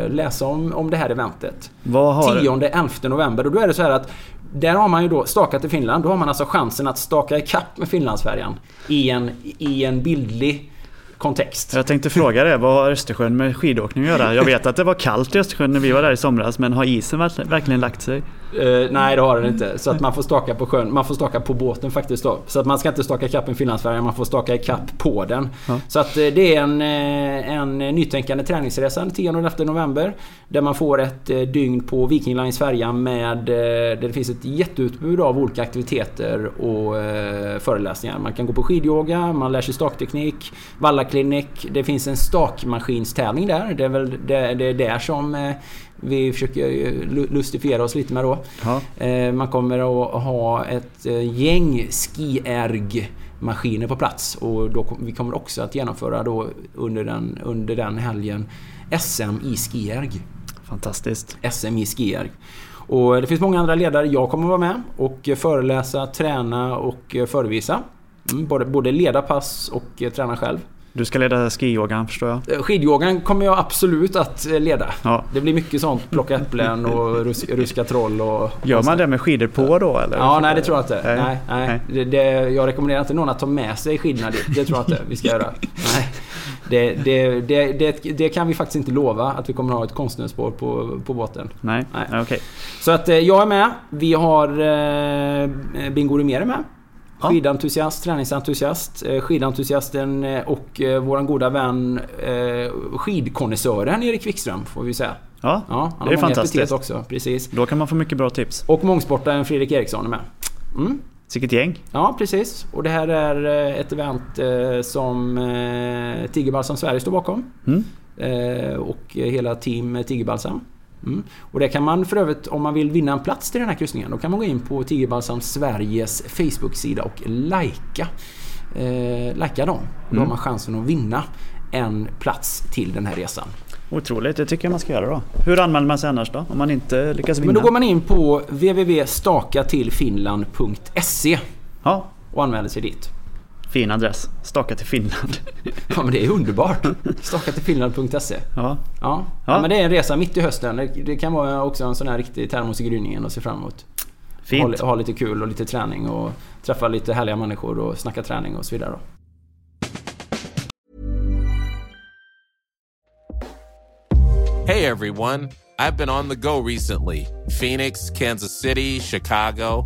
läsa om, om det här eventet. Vad har 10-11 november. Och då är det så här att där har man ju då stakat i Finland. Då har man alltså chansen att staka ikapp med Finlandsfärjan i en, i en bildlig kontext. Jag tänkte fråga det, vad har Östersjön med skidåkning att göra? Jag vet att det var kallt i Östersjön när vi var där i somras, men har isen verkligen lagt sig? Uh, nej det har den inte. Så att man får staka på sjön. Man får staka på båten faktiskt då. Så att man ska inte staka ikapp en Finlandsfärja, man får staka ikapp på den. Ja. Så att uh, det är en, uh, en nytänkande träningsresa den 10 och 11 november. Där man får ett dygn på Viking Lines färja med... Där det finns ett jätteutbud av olika aktiviteter och föreläsningar. Man kan gå på skidyoga, man lär sig stakteknik, valla Bike Det finns en stakmaskinstävling där. Det är väl det, det är där som eh, vi försöker lustifiera oss lite med då. Eh, man kommer att ha ett eh, gäng skierg maskiner på plats och då, vi kommer också att genomföra då under den, under den helgen SM i skierg. Fantastiskt. SM i skierg. Och det finns många andra ledare. Jag kommer att vara med och föreläsa, träna och förevisa. Mm, både, både leda pass och träna själv. Du ska leda skiyogan förstår jag? Eh, skidyogan kommer jag absolut att eh, leda. Ja. Det blir mycket sånt. Plocka äpplen och rus ruska troll och... Gör man det med skidor på då eller? Ja, nej det tror jag inte. Nej, nej. nej. Det, det, jag rekommenderar inte någon att ta med sig skidorna dit. Det tror jag inte vi ska göra. *laughs* Nej. Det, det, det, det, kan vi faktiskt inte lova att vi kommer att ha ett konstnärsspår på, på båten. Nej, nej. okej. Okay. Så att eh, jag är med. Vi har eh, Bingo Rimér med. Skidentusiast, träningsentusiast, eh, skidentusiasten eh, och eh, våran goda vän skidkonnässören Erik Wikström får vi säga. Ja, ja han det är fantastiskt. också, precis. Då kan man få mycket bra tips. Och mångsportaren Fredrik Eriksson är med. Mm. Sicket gäng. Ja, precis. Och det här är ett event som Tigerbalsam Sverige står bakom. Mm. Och hela team Tigerbalsam. Mm. Och det kan man för övrigt, om man vill vinna en plats till den här kryssningen, då kan man gå in på Tigerbalsam Sveriges Facebook-sida och likea. Eh, likea dem. Då mm. har man chansen att vinna en plats till den här resan. Otroligt, det tycker jag man ska göra då. Hur anmäler man sig annars då? Om man inte lyckas vinna? Men då går man in på www.stakatilfinland.se ja. och anmäler sig dit. Fin adress. Staka till Finland. ja men det är underbart. Staka till Finland.se. Ja. Ja. ja. men det är en resa mitt i hösten. Det kan vara också en sån här riktig termos i gryningen att se fram emot. Fint. Ha, ha, lite kul och lite träning och träffa lite härliga människor och snacka träning och så vidare. Då. Hey everyone! I've been on the go recently. Phoenix, Kansas City, Chicago.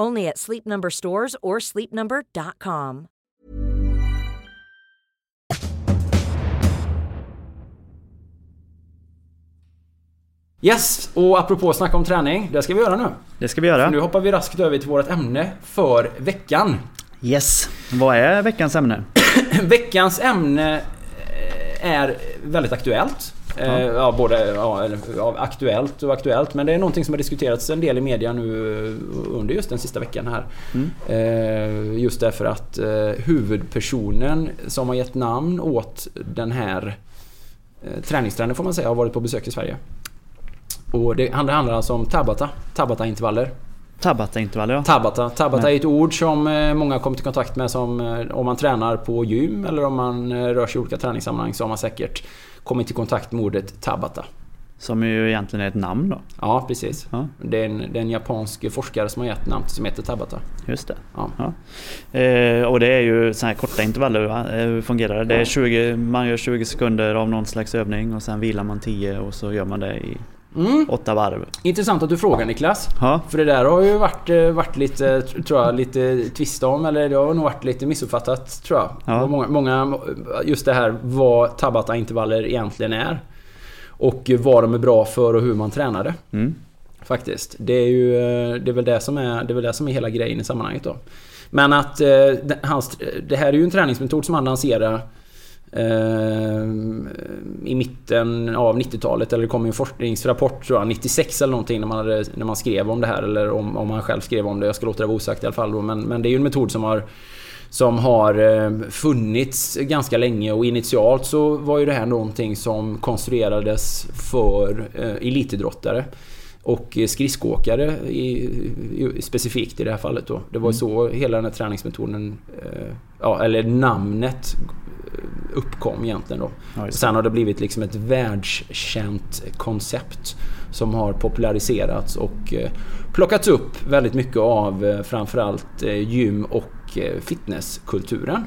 Only at Sleep Number stores or sleepnumber.com. Yes, och apropå snacka om träning, det ska vi göra nu. Det ska vi göra. För nu hoppar vi raskt över till vårt ämne för veckan. Yes, vad är veckans ämne? *clears throat* veckans ämne är väldigt aktuellt. Ja. Eh, ja, både ja, ja, aktuellt och aktuellt. Men det är någonting som har diskuterats en del i media nu eh, under just den sista veckan här. Mm. Eh, just därför att huvudpersonen som har gett namn åt den här träningstrenden får man säga har varit på besök i Sverige. Och det handlar alltså om Tabata, Tabata-intervaller. Tabata-intervaller ja. Tabata. Tabata är ett ord som många kommer i kontakt med som om man tränar på gym eller om man rör sig i olika träningssammanhang så har man säkert kommit i kontakt med ordet Tabata. Som ju egentligen är ett namn då? Ja, precis. Ja. Det, är en, det är en japansk forskare som har gett namn som heter Tabata. Just det. Ja. ja. Eh, och det är ju så här korta intervaller, va? Eh, hur fungerar det? det är 20, man gör 20 sekunder av någon slags övning och sen vilar man 10 och så gör man det i Mm. Åtta varv. Intressant att du frågar Niklas. Ha? För det där har ju varit, eh, varit lite, tror jag, lite tvist om. Eller det har nog varit lite missuppfattat tror jag. Ja. Många, många, just det här vad Tabata-intervaller egentligen är. Och vad de är bra för och hur man tränar det. Mm. Faktiskt. Det är ju eh, det är väl det som är, det är väl det som är hela grejen i sammanhanget då. Men att eh, hans, det här är ju en träningsmetod som han lanserar i mitten av 90-talet. Eller det kom en forskningsrapport tror jag, 96 eller någonting när man, hade, när man skrev om det här. Eller om, om han själv skrev om det. Jag ska låta det vara osagt i alla fall. Då. Men, men det är ju en metod som har som har eh, funnits ganska länge och initialt så var ju det här någonting som konstruerades för eh, elitidrottare och skridskoåkare specifikt i det här fallet då. Det var mm. så hela den här träningsmetoden, eh, ja, eller namnet uppkom egentligen då. Ja, Sen har det blivit liksom ett världskänt koncept som har populariserats och plockats upp väldigt mycket av framförallt gym och Eh, fitnesskulturen.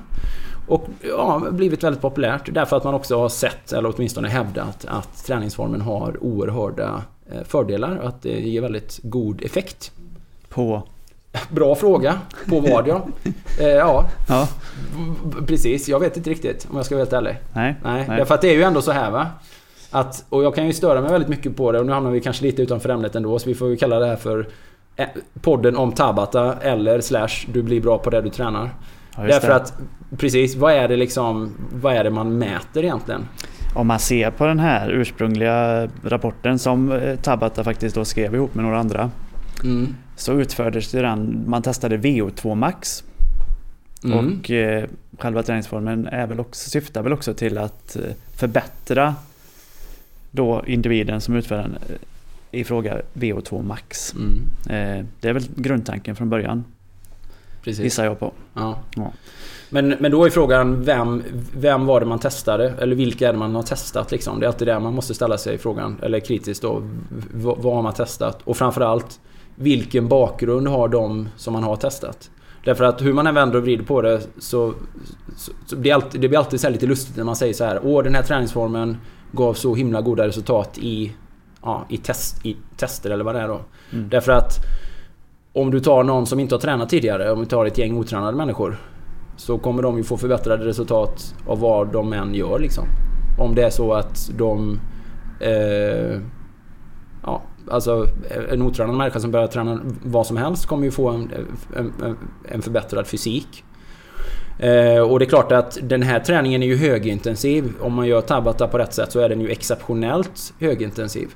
Och ja, blivit väldigt populärt därför att man också har sett, eller åtminstone hävdat, att träningsformen har oerhörda eh, fördelar och att det ger väldigt god effekt. På? *laughs* Bra fråga. På ja. Eh, ja. ja. Precis, jag vet inte riktigt om jag ska vara helt ärlig. Nej. Nej. Nej. Därför att det är ju ändå så här va. Att, och jag kan ju störa mig väldigt mycket på det och nu hamnar vi kanske lite utanför ämnet ändå så vi får ju kalla det här för Eh, podden om Tabata eller slash du blir bra på det du tränar. Ja, Därför det. att precis, vad är det liksom Vad är det man mäter egentligen? Om man ser på den här ursprungliga rapporten som eh, Tabata faktiskt då skrev ihop med några andra. Mm. Så utfördes det den, man testade VO2 max. Mm. Och eh, själva träningsformen är väl också, syftar väl också till att eh, förbättra då individen som utför den i fråga VO2 max. Mm. Eh, det är väl grundtanken från början. Precis. Gissar jag på. Ja. ja. Men, men då är frågan vem, vem var det man testade? Eller vilka är det man har testat liksom? Det är alltid det man måste ställa sig frågan. Eller kritiskt då. Vad har man testat? Och framförallt vilken bakgrund har de som man har testat? Därför att hur man än vänder och vrider på det så, så, så blir alltid, det blir alltid så lite lustigt när man säger så här. Åh, den här träningsformen gav så himla goda resultat i ja, i, test, i tester eller vad det är då. Mm. Därför att om du tar någon som inte har tränat tidigare, om vi tar ett gäng otränade människor. Så kommer de ju få förbättrade resultat av vad de än gör liksom. Om det är så att de... Eh, ja, alltså en otränad människa som börjar träna vad som helst kommer ju få en, en, en förbättrad fysik. Eh, och det är klart att den här träningen är ju högintensiv. Om man gör Tabata på rätt sätt så är den ju exceptionellt högintensiv.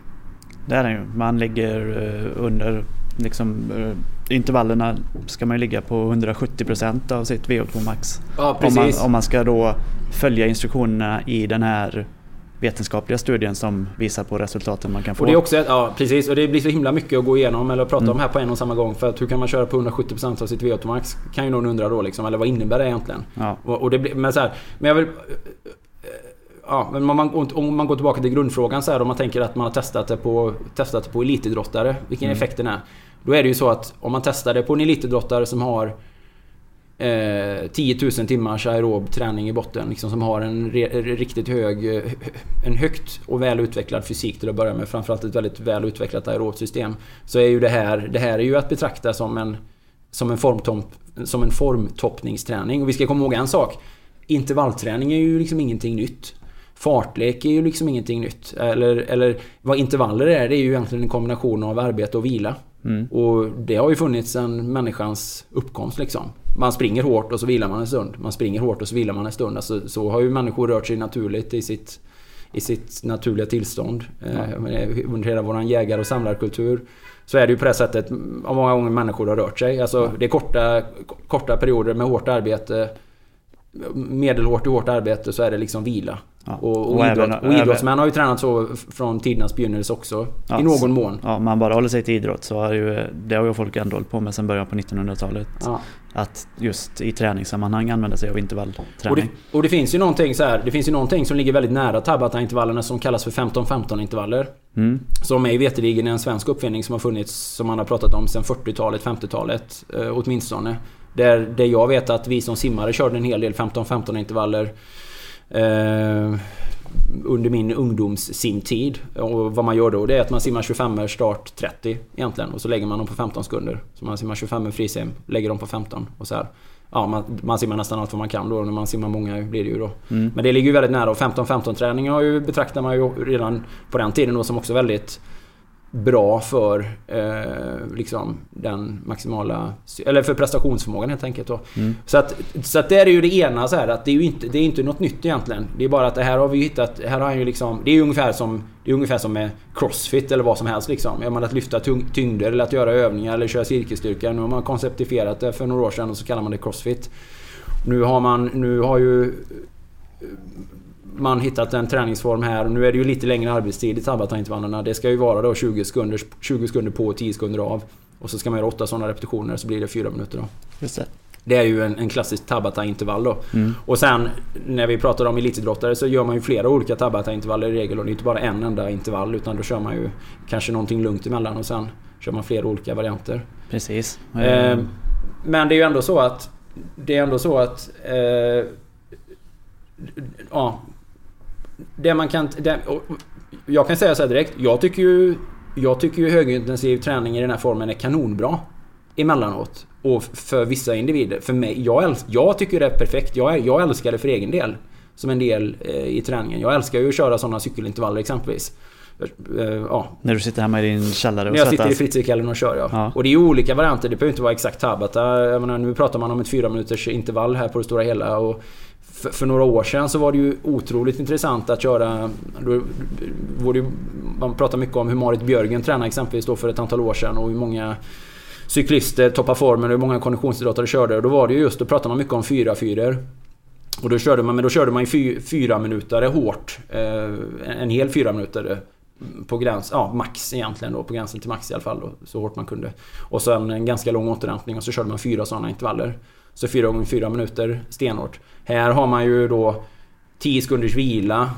Det är den ju. Man ligger eh, under liksom, eh, intervallerna ska man ju ligga på 170% av sitt VO2 max. Ja, om, man, om man ska då följa instruktionerna i den här vetenskapliga studien som visar på resultaten man kan få. Och det är också, ja precis, och det blir så himla mycket att gå igenom eller prata mm. om här på en och samma gång. För att hur kan man köra på 170% av sitt VO2 max? Kan ju någon undra då liksom. Eller vad innebär det egentligen? Ja. Och, och det blir, men så här, men jag vill ja, men om man, om man går tillbaka till grundfrågan så här, om man tänker att man har testat det på, testat det på elitidrottare, vilken mm. effekten är. Då är det ju så att om man testar det på en elitidrottare som har eh, 10 000 timmars aerob träning i botten, liksom, som har en re, riktigt hög, en högt och väl utvecklad fysik till att börja med, framförallt ett väldigt väl utvecklat aerobt system. Så är ju det här, det här är ju att betrakta som en, som en, formtomp, som en formtoppningsträning. Och vi ska komma ihåg en sak. Intervallträning är ju liksom ingenting nytt. Fartlek är ju liksom ingenting nytt. Eller, eller vad intervaller är, det är ju egentligen en kombination av arbete och vila. Mm. Och det har ju funnits sedan människans uppkomst liksom. Man springer hårt och så vilar man en stund. Man springer hårt och så vilar man en stund. Alltså, så har ju människor rört sig naturligt i sitt, i sitt naturliga tillstånd. Ja. Eh, under hela vår jägar och samlarkultur. Så är det ju på det sättet många gånger människor har rört sig. Alltså, ja. Det är korta, korta perioder med hårt arbete. Medelhårt och hårt arbete så är det liksom vila. Ja. Och, och, och, idrott, även, och idrottsmän har ju tränat så från tidernas begynnelse också. Ja, I någon mån. Ja, man bara håller sig till idrott så har ju, det har ju folk ändå hållit på med sedan början på 1900-talet. Ja. Att just i träningssammanhang använda sig av intervallträning. Och det, och det finns ju någonting så här, Det finns ju någonting som ligger väldigt nära Tabata-intervallerna som kallas för 15-15 intervaller. Mm. Som mig veterligen är en svensk uppfinning som har funnits, som man har pratat om sedan 40-talet, 50-talet eh, åtminstone. Där, där jag vet att vi som simmare körde en hel del 15-15 intervaller. Eh, under min ungdomssimtid. Och vad man gör då det är att man simmar 25 start 30 egentligen. Och så lägger man dem på 15 sekunder. Så man simmar 25 frisim, lägger dem på 15 och så här. Ja, man, man simmar nästan allt vad man kan då. När man simmar många blir det ju då. Mm. Men det ligger ju väldigt nära. Och 15-15 träning har ju, betraktar man ju redan på den tiden då som också väldigt bra för eh, liksom den maximala... Eller för prestationsförmågan helt enkelt. Mm. Så att, så att det är ju det ena så här att det är ju inte, det är inte något nytt egentligen. Det är bara att det här har vi hittat... Här har han ju liksom... Det är ungefär som... Det är ungefär som med Crossfit eller vad som helst liksom. Är man att lyfta tyngder eller att göra övningar eller köra cirkelstyrka. Nu har man konceptifierat det för några år sedan och så kallar man det Crossfit. Nu har man... Nu har ju man hittat en träningsform här. Nu är det ju lite längre arbetstid i Tabata-intervallerna. Det ska ju vara då 20 sekunder, 20 sekunder på och 10 sekunder av. Och så ska man göra 8 sådana repetitioner så blir det 4 minuter då. Just det. Det är ju en, en klassisk Tabata-intervall då. Mm. Och sen när vi pratar om elitidrottare så gör man ju flera olika Tabata-intervaller i regel. Och det är inte bara en enda intervall utan då kör man ju kanske någonting lugnt emellan och sen kör man flera olika varianter. Precis. Eh, men det är ju ändå så att... Det är ändå så att... Eh, ja, det man kan... Det, jag kan säga så här direkt. Jag tycker ju... Jag tycker ju högintensiv träning i den här formen är kanonbra. Emellanåt. Och för vissa individer. För mig, jag, älsk, jag tycker det är perfekt. Jag, jag älskar det för egen del. Som en del eh, i träningen. Jag älskar ju att köra sådana cykelintervaller exempelvis. Eh, ja. När du sitter hemma i din källare och När jag sitter i fritzirkällen och kör ja. ja. Och det är olika varianter. Det behöver inte vara exakt Tabata. Jag menar, nu pratar man om ett fyra minuters intervall här på det stora hela. Och för, för, några år sedan så var det ju otroligt intressant att köra... Då, då, det, man pratar mycket om hur Marit Björgen tränade exempelvis då för ett antal år sedan och hur många cyklister toppar formen och hur många konditionsidrottare körde. Och då var det ju just, då pratade man mycket om 4 4 Och då körde man, men då körde man ju fyra minuter hårt. Eh, en hel fyra minuter på gräns, ja max egentligen då, på gränsen till max i alla fall då, så hårt man kunde. Och sen en ganska lång återhämtning och så körde man fyra sådana intervaller. Så 4 gånger 4 minuter stenhårt. Här har man ju då 10 sekunders vila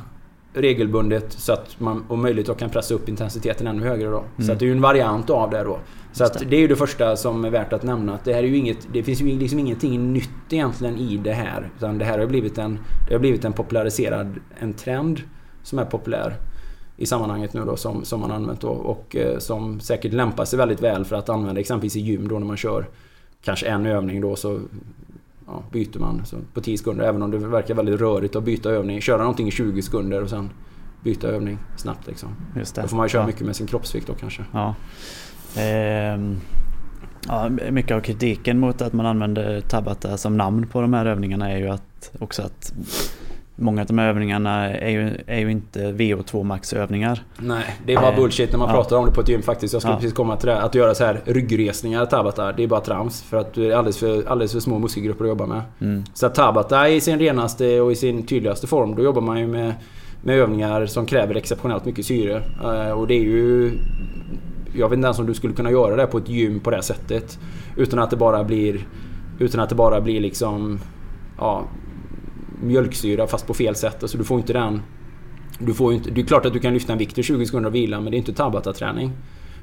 regelbundet så att man om möjligt kan pressa upp intensiteten ännu högre då. Mm. Så att det är ju en variant av det då. Så att det är ju det första som är värt att nämna. Att det här är ju inget... Det finns ju liksom ingenting nytt egentligen i det här. Utan det här har blivit en... Det har blivit en populariserad... En trend som är populär i sammanhanget nu då som, som man använt då och eh, som säkert lämpar sig väldigt väl för att använda exempelvis i gym då när man kör kanske en övning då så ja, byter man på 10 sekunder. Även om det verkar väldigt rörigt att byta övning. Köra någonting i 20 sekunder och sen byta övning snabbt liksom. Just det. Då får man köra ja. mycket med sin kroppsvikt då kanske. Ja. Ehm, ja, mycket av kritiken mot att man använder Tabata som namn på de här övningarna är ju att också att Många av de här övningarna är ju, är ju inte VO2 max övningar. Nej, det är bara eh, bullshit när man ja. pratar om det på ett gym faktiskt. Jag skulle ja. precis komma till det. Att göra så här ryggresningar Tabata, det är bara trams. För att det är alldeles för, alldeles för små muskelgrupper att jobba med. Mm. Så att Tabata i sin renaste och i sin tydligaste form, då jobbar man ju med, med övningar som kräver exceptionellt mycket syre. Eh, och det är ju... Jag vet inte ens om du skulle kunna göra det på ett gym på det sättet. Utan att det bara blir... Utan att det bara blir liksom... Ja, mjölksyra fast på fel sätt. Alltså du får inte den... Du får inte, det är klart att du kan lyfta en vikt i 20 sekunder och vila men det är inte Tabata-träning.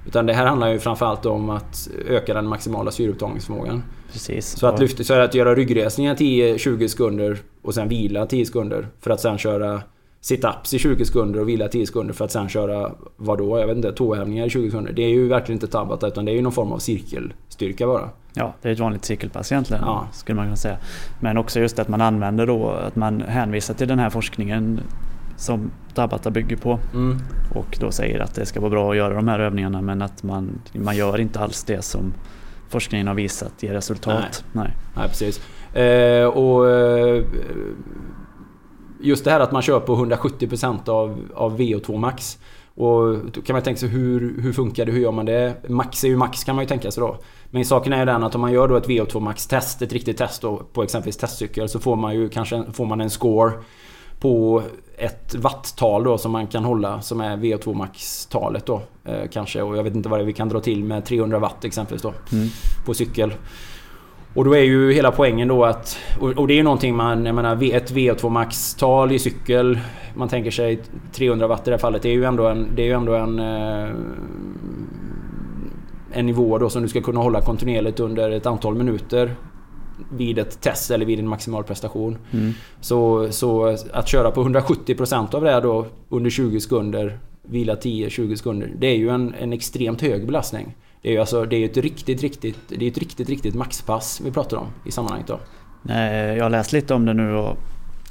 Utan det här handlar ju framförallt om att öka den maximala syreupptagningsförmågan. Precis. Så att, lyfta, så att göra ryggresningar 10-20 sekunder och sen vila 10 sekunder för att sen köra sit-ups i 20 sekunder och vila 10 sekunder för att sen köra, vadå, jag vet inte, tåhävningar i 20 sekunder. Det är ju verkligen inte Tabata utan det är ju någon form av cirkelstyrka bara. Ja, det är ett vanligt cykelpass egentligen ja. skulle man kunna säga. Men också just att man använder då, att man hänvisar till den här forskningen som Tabata bygger på. Mm. Och då säger att det ska vara bra att göra de här övningarna men att man, man gör inte alls det som forskningen har visat ger resultat. Nej, Nej. Nej precis. Eh, och eh, Just det här att man kör på 170% av, av VO2 max. Och då kan man tänka sig hur, hur funkar det? Hur gör man det? Max är ju max kan man ju tänka sig då. Men saken är ju den att om man gör då ett VO2 max test, ett riktigt test då på exempelvis testcykel så får man ju kanske får man en score på ett watttal då som man kan hålla som är VO2 max-talet då. Eh, kanske och jag vet inte vad det är vi kan dra till med 300 watt exempelvis då. Mm. På cykel. Och då är ju hela poängen då att... Och, det är ju någonting man... Jag menar ett VO2 max-tal i cykel. Man tänker sig 300 watt i det här fallet. Det är ju ändå en... Det är ju ändå en eh, en nivå då som du ska kunna hålla kontinuerligt under ett antal minuter vid ett test eller vid en maximal prestation. Mm. Så, så att köra på 170% av det då under 20 sekunder, vila 10-20 sekunder. Det är ju en, en extremt hög belastning. Det är ju alltså, det är ett riktigt, riktigt, det är ett riktigt, riktigt maxpass vi pratar om i sammanhanget då. Jag har läst lite om det nu och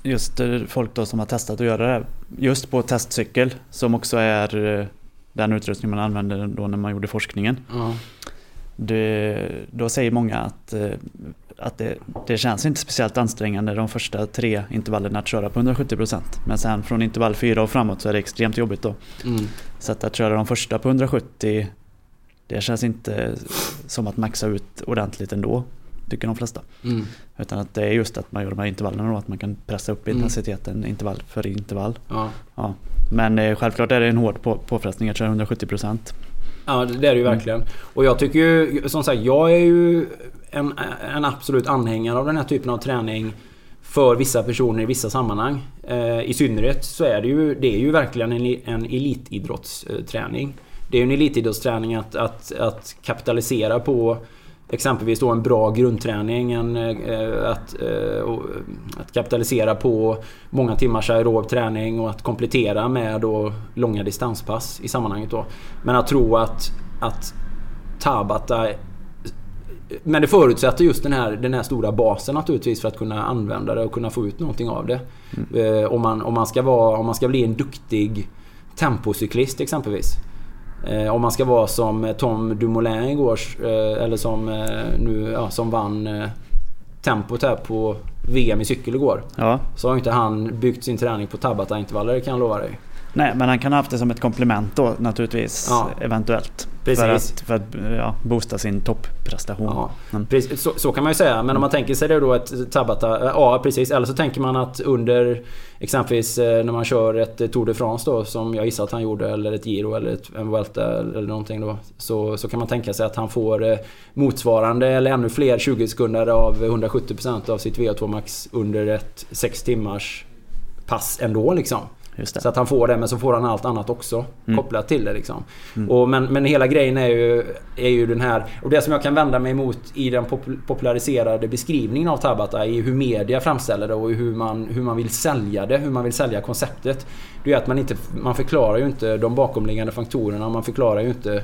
just folk då som har testat att göra det just på testcykel som också är den utrustning man använde då när man gjorde forskningen. Ja. Det, då säger många att, eh, att det, det känns inte speciellt ansträngande de första tre intervallerna att köra på 170% Men sen från intervall 4 och framåt så är det extremt jobbigt då. Mm. Så att, att köra de första på 170 det känns inte som att maxa ut ordentligt ändå. Tycker de flesta. Mm. Utan att det är just att man gör de här intervallerna och att man kan pressa upp Mm. intensiteten intervall för intervall. Ja. Ja. Men eh, självklart är det en hård på, påfrestning att köra 170%. Ja, det är det ju Mm. verkligen. Och jag tycker ju, som sagt, jag är ju en, en absolut anhängare av den här typen av träning för vissa personer i vissa sammanhang. Eh, I synnerhet så är det ju, det är ju verkligen en, en elitidrottsträning. Det är ju en elitidrottsträning att, att, att kapitalisera på exempelvis då en bra grundträning. En, eh, att, eh, att kapitalisera på många timmars aerob träning och att komplettera med då långa distanspass i sammanhanget då. Men att tro att, att Tabata men det förutsätter just den här, den här stora basen naturligtvis för att kunna använda det och kunna få ut någonting av det. Eh, om, man, om, man ska vara, om man ska bli en duktig tempocyklist exempelvis. Eh, om man ska vara som Tom Dumoulin igår, eh, eller som, eh, nu, ja, som vann eh, tempot här på VM i cykel igår. Ja. Så har inte han byggt sin träning på Tabata-intervaller kan jag lova dig. Nej, men han kan ha haft det som ett komplement då naturligtvis. Ja. Eventuellt. Precis. För att, för att ja, boosta sin topprestation. Precis, så, så kan man ju säga. Men om man tänker sig det då ett Tabata... Ja, precis. Eller så tänker man att under exempelvis eh, när man kör ett eh, Tour de France då som jag gissar att han gjorde eller ett Giro eller ett, en Vuelta eller någonting då. Så, så kan man tänka sig att han får eh, motsvarande eller ännu fler 20 sekunder av 170% av sitt VO2 max under ett 6 timmars pass ändå liksom. Just det. Så att han får det, men så får han allt annat också Mm. kopplat till det. Liksom. Och, men, men hela grejen är ju, är ju den här... Och det som jag kan vända mig emot i den pop- populariserade beskrivningen av Tabata är hur media framställer det och hur man, hur man vill sälja det. Hur man vill sälja konceptet. Det är att man inte... Man förklarar ju inte de bakomliggande faktorerna. Man förklarar ju inte...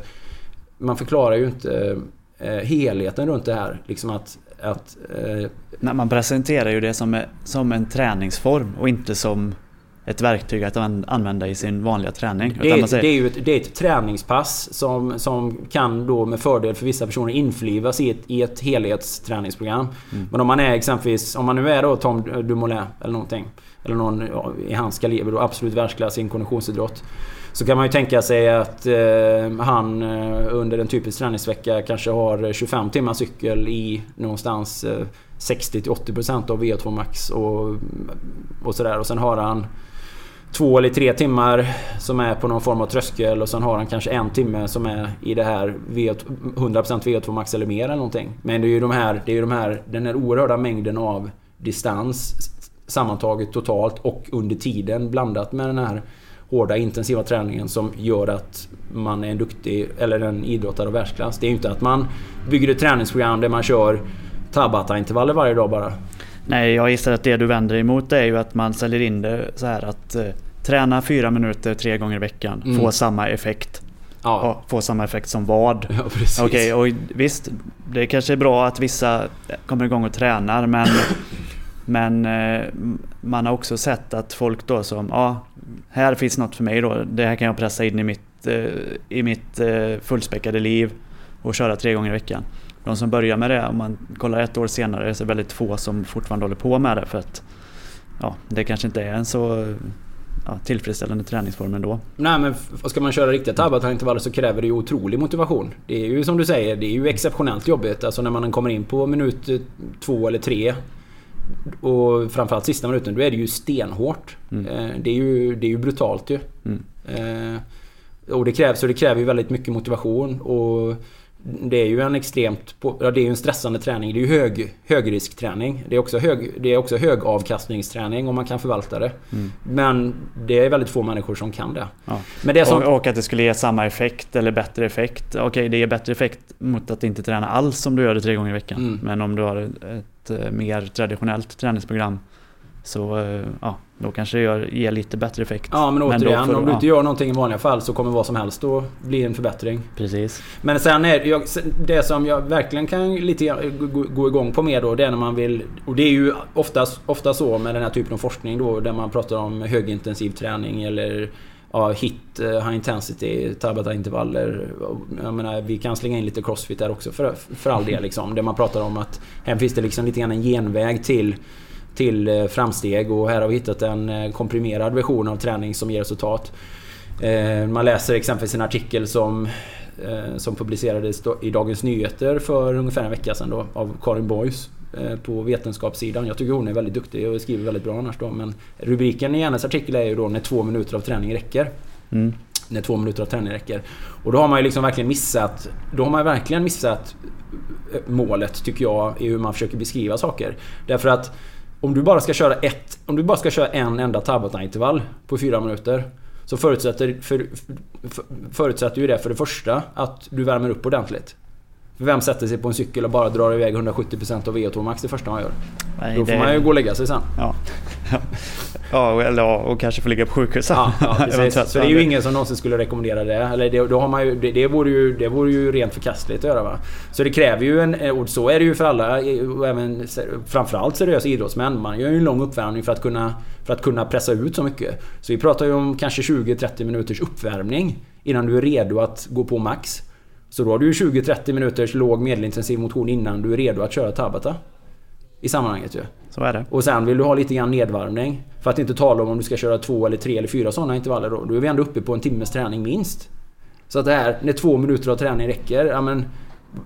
Man förklarar ju inte eh, helheten runt det här. Liksom att... att eh, Nej, man presenterar ju det som, som en träningsform och inte som ett verktyg att an- använda i sin vanliga träning. Det säger, det är ju ett, det är ett träningspass som, som kan då med fördel för vissa personer införlivas i ett, i ett helhetsträningsprogram. Mm. Men om man är exempelvis, om man nu är då Tom Dumoulin eller någonting. Eller någon i hans kaliber då absolut världsklass i en konditionsidrott. Så kan man ju tänka sig att eh, han eh, under en typisk träningsvecka kanske har 25 timmar cykel i någonstans eh, 60-80% av VO2 max och, och sådär. Och sen har han två eller tre timmar som är på någon form av tröskel och sen har han kanske en timme som är i det här v 100% VO2 max eller mer eller någonting. Men det är ju de här, det är ju de här, den här oerhörda mängden av distans sammantaget totalt och under tiden blandat med den här hårda intensiva träningen som gör att man är en duktig eller en idrottare av världsklass. Det är ju inte att man bygger ett träningsprogram där man kör Tabata-intervaller varje dag bara. Nej, jag gissar att det du vänder dig emot är ju att man säljer in det så här att eh, träna fyra minuter tre gånger i veckan, Mm. få samma effekt. Ja, få samma effekt som vad? ja precis. Okej, och visst, det kanske är bra att vissa kommer igång och tränar men *laughs* Men eh, man har också sett att folk då som, ja, här finns något för mig då. Det här kan jag pressa in i mitt, eh, i mitt eh, fullspäckade liv och köra tre gånger i veckan. De som börjar med det, om man kollar ett år senare, så är det väldigt få som fortfarande håller på med det för att ja, det kanske inte är en så ja, tillfredsställande träningsform ändå. Nej men ska man köra riktiga Tabata-intervaller så kräver det ju otrolig motivation. Det är ju som du säger, det är ju exceptionellt jobbigt. Alltså när man kommer in på minut eh, två eller tre och framförallt sista minuten, då är det ju stenhårt. Mm. Eh, Det, är ju, det är ju brutalt ju. Mm. Eh, Och det krävs, och det kräver ju väldigt mycket motivation. Och det är ju en extremt... Ja, det är ju en stressande träning. Det är ju hög, högriskträning. Det är också, hög, det är också högavkastningsträning om man kan förvalta det. Mm. Men det är väldigt få människor som kan det. Ja. Men det som... Och, och att det skulle ge samma effekt eller bättre effekt. Okej, det ger bättre effekt mot att inte träna alls om du gör det tre gånger i veckan. Mm. Men om du har ett eh, mer traditionellt träningsprogram så eh, ja, då kanske det gör, ger lite bättre effekt. Ja men då återigen, får om du inte gör någonting i vanliga fall så kommer vad som helst att bli en förbättring. Precis. Men sen är det, jag, det som jag verkligen kan lite gå, gå igång på mer då, det är när man vill... Och det är ju ofta, ofta så med den här typen av forskning då, där man pratar om högintensiv träning eller ja, hit, uh, high intensity, Tabata-intervaller. Jag menar, vi kan slänga in lite crossfit där också för, för all del. *laughs* Liksom. Där man pratar om att här finns det liksom lite grann en genväg till till eh, framsteg och här har vi hittat en komprimerad version av träning som ger resultat. Man läser exempelvis en artikel som Eh, som publicerades i Dagens Nyheter för ungefär en vecka sedan då, av Karin Boys eh, på vetenskapssidan. Jag tycker hon är väldigt duktig och skriver väldigt bra annars då. Men rubriken i hennes artikel är ju då när två minuter av träning räcker. Mm. När två minuter av träning räcker. Och då har man ju liksom verkligen missat... Då har man verkligen missat eh, målet tycker jag i hur man försöker beskriva saker. Därför att om du bara ska köra ett... Om du bara ska köra en enda Tabata-intervall på fyra minuter så förutsätter, för, för, förutsätter ju det för det första att du värmer upp ordentligt. För vem sätter sig på en cykel och bara drar iväg 170% av VO2 max det första man gör? Nej, Då får det... man ju gå och lägga sig sen. Ja. *laughs* ja, eller och kanske få ligga på sjukhus. Ja, ja *laughs* precis. Så det är ju ingen som någonsin skulle rekommendera det. Eller det, då har man ju, det, det, vore ju, det vore ju rent förkastligt att göra va. Så det kräver ju en... Och så är det ju för alla, och även framförallt seriösa idrottsmän. Man gör ju en lång uppvärmning för att kunna, för att kunna pressa ut så mycket. Så vi pratar ju om kanske 20-30 minuters uppvärmning innan du är redo att gå på max. Så då har du ju 20-30 minuters låg medelintensiv motion innan du är redo att köra Tabata. I sammanhanget ju. Så är det. Och sen vill du ha lite grann nedvarvning. För att inte tala om om du ska köra två eller tre eller fyra sådana intervaller då. Då är vi ändå uppe på en timmes träning minst. Så att det här, när två minuter av träning räcker, ja men...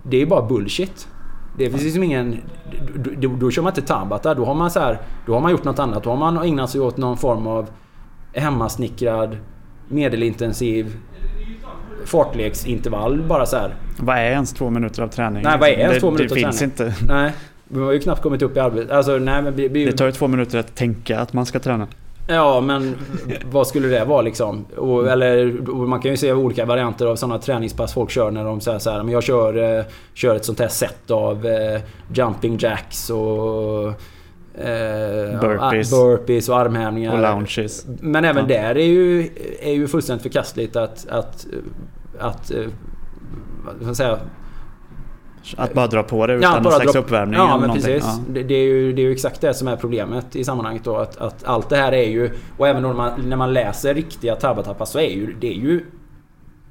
Det är bara bullshit. Det finns liksom ingen... Då, då, då kör man inte Tabata. Då har man så här, Då har man gjort något annat. Då har man ägnat sig åt någon form av hemmasnickrad medelintensiv fartleksintervall bara så här. Vad är ens två minuter av träning? Nej, vad är ens två minuter det av finns träning? inte. Nej. Vi har ju knappt kommit upp i arbete. Alltså, nej, men vi, vi... Det tar ju två minuter att tänka att man ska träna. Ja, men vad skulle det vara liksom? Och, eller, och man kan ju se olika varianter av sådana träningspass folk kör när de säger så här, men jag kör, eh, kör ett sånt här set av eh, jumping jacks och eh, burpees. burpees och armhävningar. Och lounges. Men även ja. där är ju, är ju fullständigt förkastligt att, att, att, eh, vad ska man säga, att bara dra på det utan ja, någon slags dra... uppvärmning? Ja, men precis. Ja. Det, det, är ju, det är ju exakt det som är problemet i sammanhanget då. Att, att allt det här är ju... Och även när man, när man läser riktiga Tabatapass så är ju det är ju...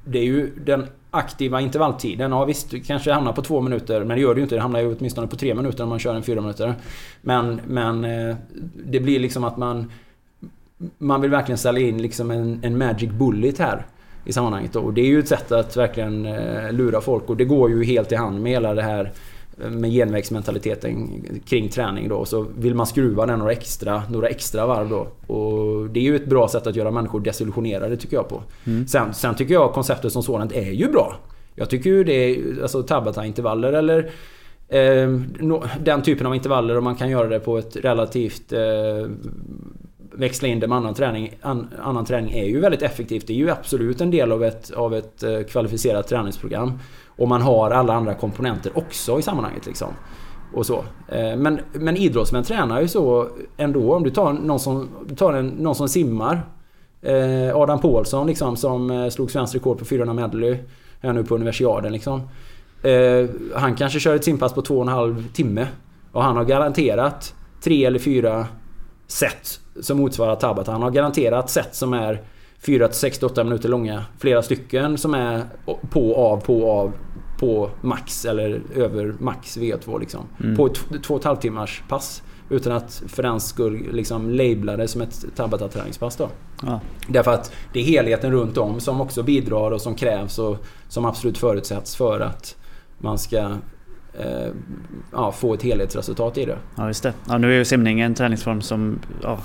Det är ju den aktiva intervalltiden. Ja visst, du kanske hamnar på två minuter. Men det gör det ju inte. Det hamnar ju åtminstone på tre minuter om man kör en fyra minuter. Men, men eh, det blir liksom att man... Man vill verkligen ställa in liksom en, en magic bullet här i sammanhanget. Och det är ju ett sätt att verkligen eh, lura folk och det går ju helt i hand med hela det här med genvägsmentaliteten kring träning då. Så vill man skruva den några extra, några extra varv då. Och det är ju ett bra sätt att göra människor desillusionerade tycker jag på. Mm. Sen, sen tycker jag konceptet som sådant är ju bra. Jag tycker ju det är, alltså Tabata-intervaller eller eh, den typen av intervaller och man kan göra det på ett relativt eh, växla in det med annan träning, an, annan träning är ju väldigt effektivt. Det är ju absolut en del av ett, av ett eh, kvalificerat träningsprogram. Och man har alla andra komponenter också i sammanhanget liksom. Och så. Eh, men, men idrottsmän tränar ju så ändå. Om du tar någon som, du tar en, någon som simmar. Eh, Adam Paulsson liksom som eh, slog svenskt rekord på 400 medley. Här nu på universiaden liksom. Han kanske kör ett simpass på två och en halv timme. Och han har garanterat tre eller fyra set som motsvarar Tabata. Han har garanterat set som är 4 68 minuter långa. Flera stycken som är på, av, på, av, på max eller över max V2 liksom. Mm. På ett två och ett halvt timmars pass. Utan att för den skull liksom labla det som ett Tabata-träningspass då. Ja. Därför att det är helheten runt om som också bidrar och som krävs och som absolut förutsätts för att man ska eh, ja, få ett helhetsresultat i det. Ja just det. Ja, nu är ju simning en träningsform som ja,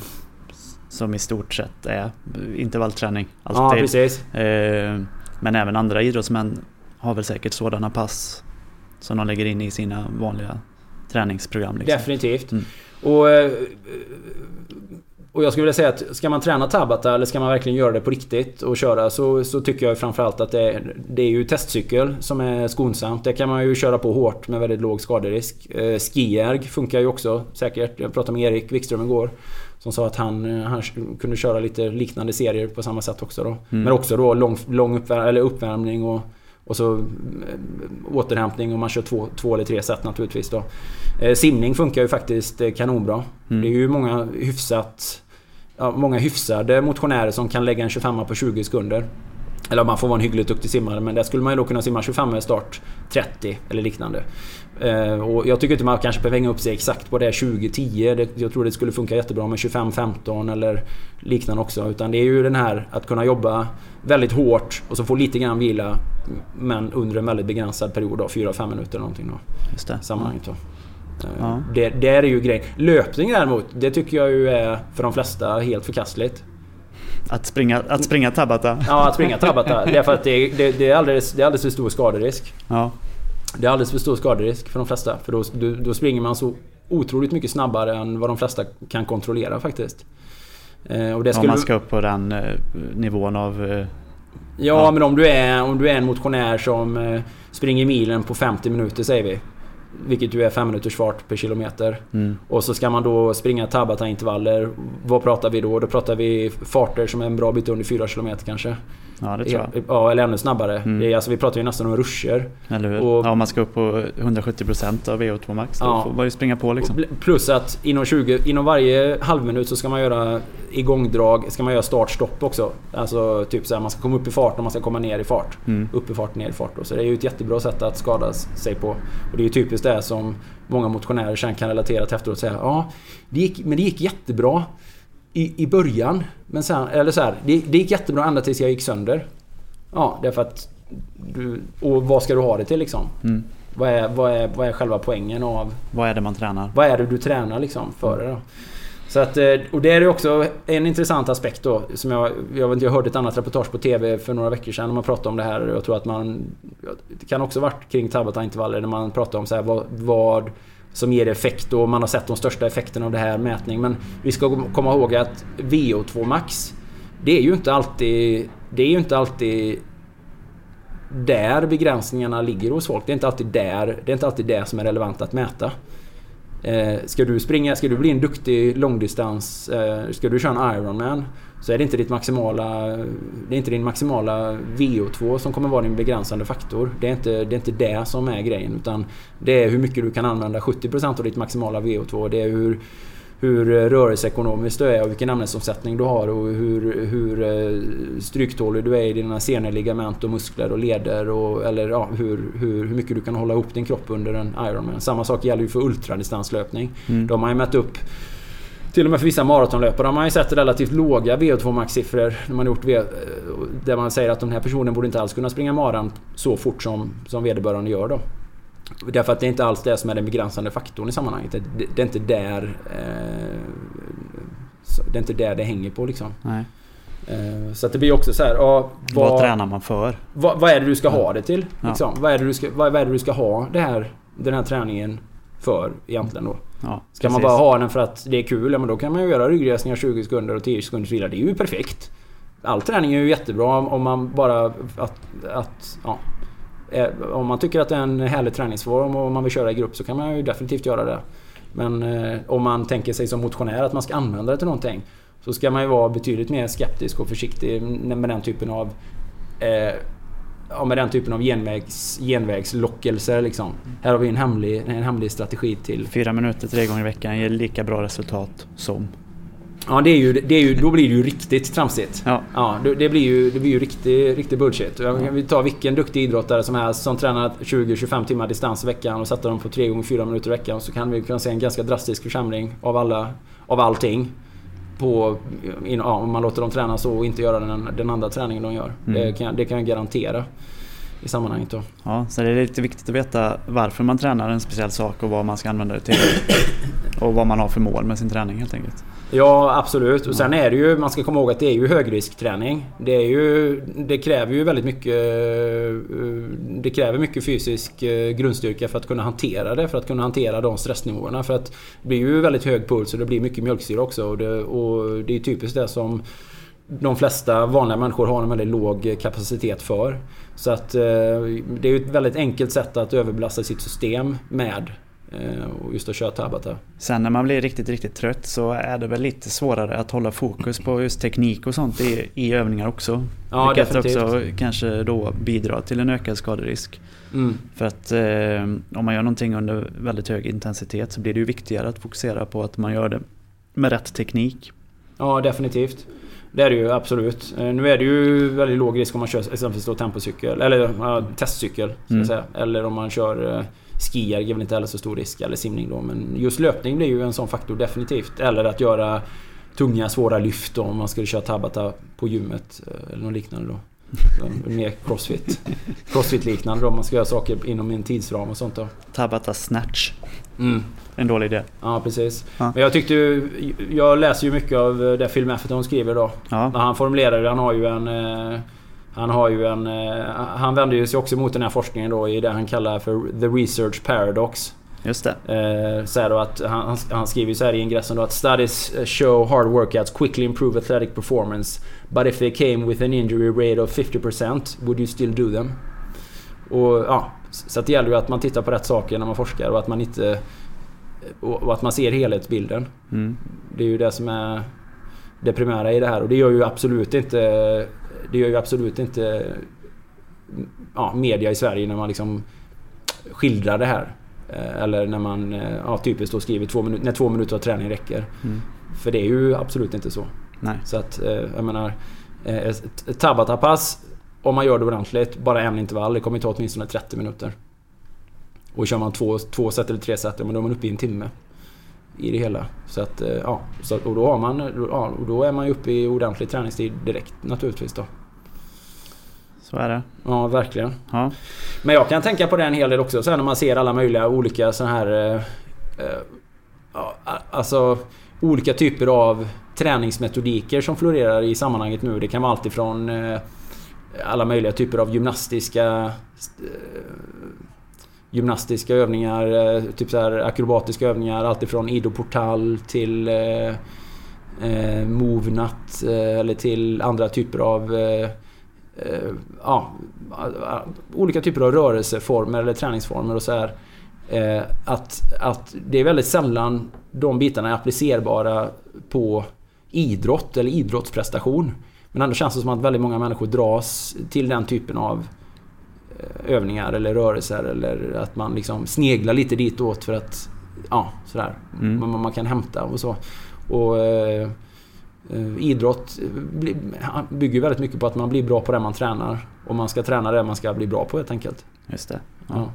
som i stort sett är intervallträning. Alltid. Ja precis. Eh, men även andra idrottsmän har väl säkert sådana pass som de lägger in i sina vanliga träningsprogram. Liksom. Definitivt. Mm. Och eh, och jag skulle vilja säga att ska man träna Tabata eller ska man verkligen göra det på riktigt och köra så, så tycker jag framförallt att det är, det är ju testcykel som är skonsamt. Det kan man ju köra på hårt med väldigt låg skaderisk. Eh, skierg funkar ju också säkert. Jag pratade med Erik Wikström igår. Som sa att han, eh, han kunde köra lite liknande serier på samma sätt också då. Mm. Men också då lång, lång uppvär eller uppvärmning och och så äh, återhämtning och man kör två, två eller tre set naturligtvis då. Eh, simning funkar ju faktiskt kanonbra. Mm. Det är ju många hyfsat ja, många hyfsade motionärer som kan lägga en 25 på 20 sekunder. Eller man får vara en hyggligt duktig simmare men där skulle man ju då kunna simma 25 med start 30 eller liknande. Eh, och jag tycker inte man kanske behöver hänga upp sig exakt på det 2010. jag tror det skulle funka jättebra med 25-15 eller liknande också. Utan det är ju den här att kunna jobba väldigt hårt och så få lite grann vila men under en väldigt begränsad period då, 4-5 minuter eller någonting då. Just det. Sammanhanget då. Ja. Det, det är ju grejen. Löpning däremot, det tycker jag ju är för de flesta helt förkastligt. Att springa, att springa Tabata. Ja, att springa Tabata. *laughs* Därför att det, det, det, är alldeles, det är alldeles för stor skaderisk. Ja. Det är alldeles för stor skaderisk för de flesta. För då, då, då springer man så otroligt mycket snabbare än vad de flesta kan kontrollera faktiskt. Eh, och det Om skulle, man ska upp på den eh, nivån av... Eh, ja, ja. men om du, är, om du är en motionär som springer milen på 50 minuter säger vi. Vilket ju är 5 minuters fart per kilometer. mm, Och så ska man då springa Tabata-intervaller. Vad pratar vi då? Då pratar vi farter som är en bra bit under 4 km kanske. Ja, det tror jag. Ja, eller ännu snabbare. Mm. Det är, alltså, vi pratar ju nästan om ruscher. Eller hur? och- ja, om man ska upp på 170% av VO2 max. Då Ja. får man ju springa på liksom. Plus att inom, 20, inom varje halvminut så ska man göra igångdrag, ska man göra start-stopp också. Alltså typ så här, man ska komma upp i fart och man ska komma ner i fart. Mm. Upp i fart, ner i fart. Då. Så det är ju ett jättebra sätt att skada sig på. Och det är ju typiskt det som många motionärer sen kan relatera till efteråt och säga ja, det gick, men det gick jättebra i, i början. Men sen, eller så här, det, det gick jättebra ända tills jag gick sönder. Ja, därför att du, och vad ska du ha det till liksom? Mm. Vad är, vad, är, vad är själva poängen av Vad är det man tränar? vad är det du tränar liksom för det då? Så att, eh, och det är också en intressant aspekt då. Som jag, jag, vet inte, jag hörde ett annat reportage på TV för några veckor sedan när man pratade om det här. Jag tror att man... Det kan också varit kring Tabata-intervaller när man pratar om så här, vad, vad som ger effekt och man har sett de största effekterna av det här mätning. Men vi ska komma ihåg att VO2 max Det är ju inte alltid... Det är ju inte alltid där begränsningarna ligger hos folk. Det är inte alltid där, det är inte alltid det som är relevant att mäta. Eh, ska du springa, ska du bli en duktig långdistans, eh, ska du köra en Ironman så är det inte ditt maximala, det är inte din maximala VO2 som kommer vara din begränsande faktor. Det är inte det, är inte det som är grejen utan det är hur mycket du kan använda 70% av ditt maximala VO2. Det är hur, hur rörelseekonomiskt du är och vilken ämnesomsättning du har och hur, hur eh, stryktålig du är i dina senor, ligament och muskler och leder och eller ja, hur, hur, hur mycket du kan hålla ihop din kropp under en Ironman. Samma sak gäller ju för ultradistanslöpning. Mm. De har ju mätt upp till och med för vissa maratonlöpare har man ju sett relativt låga VO2 max-siffror. När man gjort v, där man säger att den här personen borde inte alls kunna springa maran så fort som, som vederbörande gör då. Därför att det är inte alls det som är den begränsande faktorn i sammanhanget. Det, det, är inte där... Eh, det är inte där det hänger på liksom. Nej. Eh, så att det blir också så här... Ja, Vad, vad, tränar man för? vad, vad är det du ska ha det till? Ja. Liksom? Vad, är det du ska, vad, vad är det du ska ha det här, den här träningen för egentligen då? Ja, Ska man bara ha den för att det är kul, ja men då kan man ju göra ryggresningar 20 sekunder och 10 sekunder vila. Det är ju perfekt. All träning är ju jättebra om- man bara... Att, att, ja, Eh, om man tycker att det är en härlig träningsform och man vill köra i grupp så kan man ju definitivt göra det. Men eh, om man tänker sig som motionär att man ska använda det till någonting så ska man ju vara betydligt mer skeptisk och försiktig med den typen av eh, ja, med den typen av genvägs, genvägslockelser liksom. Här har vi en hemlig, en hemlig strategi till Fyra minuter tre gånger i veckan ger lika bra resultat som. Ja, det är ju, det är ju, då blir det ju riktigt tramsigt. Ja. Ja, det blir ju, det blir ju riktig, riktig bullshit. Jag kan- Vi tar vilken duktig idrottare som helst som tränar 20-25 timmar distans i veckan och sätter dem på 3 gånger 4 minuter i veckan så kan vi kunna se en ganska drastisk försämring av, alla, av allting. På, ja, om man låter dem träna så och inte göra den, den andra träningen de gör. Mm. Det, kan, det kan jag garantera i sammanhanget då. Ja, så det är lite viktigt att veta varför man tränar en speciell sak och vad man ska använda det till. *coughs* Och vad man har för mål med sin träning helt enkelt. Ja absolut. Och sen är det ju, man ska komma ihåg att det är ju högriskträning. Det, är ju, det kräver ju väldigt mycket... eh, Det kräver mycket fysisk eh, grundstyrka för att kunna hantera det. För att kunna hantera de stressnivåerna. För att det blir ju väldigt hög puls och det blir mycket mjölksyra också. Och det, och det är typiskt det som de flesta vanliga människor har en väldigt låg kapacitet för. Så att eh, det är ju ett väldigt enkelt sätt att överbelasta sitt system med. Eh, Och just att köra Tabata. Sen när man blir riktigt, riktigt trött så är det väl lite svårare att hålla fokus på just teknik och sånt i, i övningar också. Ja, Vilket definitivt. också kanske då bidrar till en ökad skaderisk. Mm. För att eh, om man gör någonting under väldigt hög intensitet så blir det ju viktigare att fokusera på att man gör det med rätt teknik. Ja, definitivt. Det är det ju absolut. Eh, nu är det ju väldigt låg risk om man kör exempelvis då tempocykel, eller ja, testcykel. Ska Mm. säga. Eller om man kör eh, skier ger väl inte heller så stor risk. Eller simning då. Men just löpning blir ju en sån faktor definitivt. Eller att göra tunga svåra lyft då, om man skulle köra Tabata på gymmet. eh, Eller något liknande då. Mer crossfit. Crossfit liknande då. om Man ska göra saker inom en tidsram och sånt då. Tabata snatch. Mm. En dålig idé. Ja precis. Ja. Men jag tyckte ju... Jag läser ju mycket av det Phil Mafferton skriver då. Ja, När han formulerar det, han har ju en... Han har ju en... eh, Han vänder ju sig också mot den här forskningen då i det han kallar för The Research Paradox. just det. Eh, så här då att han, han- skriver ju så här i ingressen då att Studies show hard workouts quickly improve athletic performance. But if they came with an injury rate of 50% would you still do them? Och ja, så det gäller ju att man tittar på rätt saker när man forskar och att man inte... Och att man ser helhetsbilden. Mm. Det är ju det som är det primära i det här och det gör ju absolut inte... Det gör ju absolut inte ja, media i Sverige när man liksom skildrar det här. Eh, Eller när man eh, ja, typiskt då skriver två minuter, när två minuter av träning räcker. Mm. För det är ju absolut inte så. Nej. Så att eh, jag menar... Ett Tabata-pass, om man gör det ordentligt, bara en intervall, det kommer ta åtminstone 30 minuter. Och kör man två, två set eller tre set, men då är man uppe i en timme. I det hela. Så att, eh, ja. Så, och då, har man, ja, och då är man ju uppe i ordentlig träningstid direkt naturligtvis då. Så är det. Ja, verkligen. Ja. Men jag kan tänka på det en hel del också. Sen när man ser alla möjliga olika så här... Eh, eh, ja, alltså olika typer av träningsmetodiker som florerar i sammanhanget nu. Det kan vara alltifrån eh, alla möjliga typer av gymnastiska... Eh, gymnastiska övningar, eh, typ så här akrobatiska övningar. Alltifrån Ido Portal till eh, eh, Movenat eh, eller till andra typer av eh, eh, ja, olika typer av rörelseformer eller träningsformer och så här. Eh, att, att det är väldigt sällan de bitarna är applicerbara på idrott eller idrottsprestation. Men ändå känns det som att väldigt många människor dras till den typen av eh, övningar eller rörelser eller att man liksom sneglar lite ditåt för att ja, sådär. Mm. Man, man kan hämta och så. Och eh, eh, idrott bygger väldigt mycket på att man blir bra på det man tränar. Och man ska träna det man ska bli bra på helt enkelt. Just det. Ja. Ja.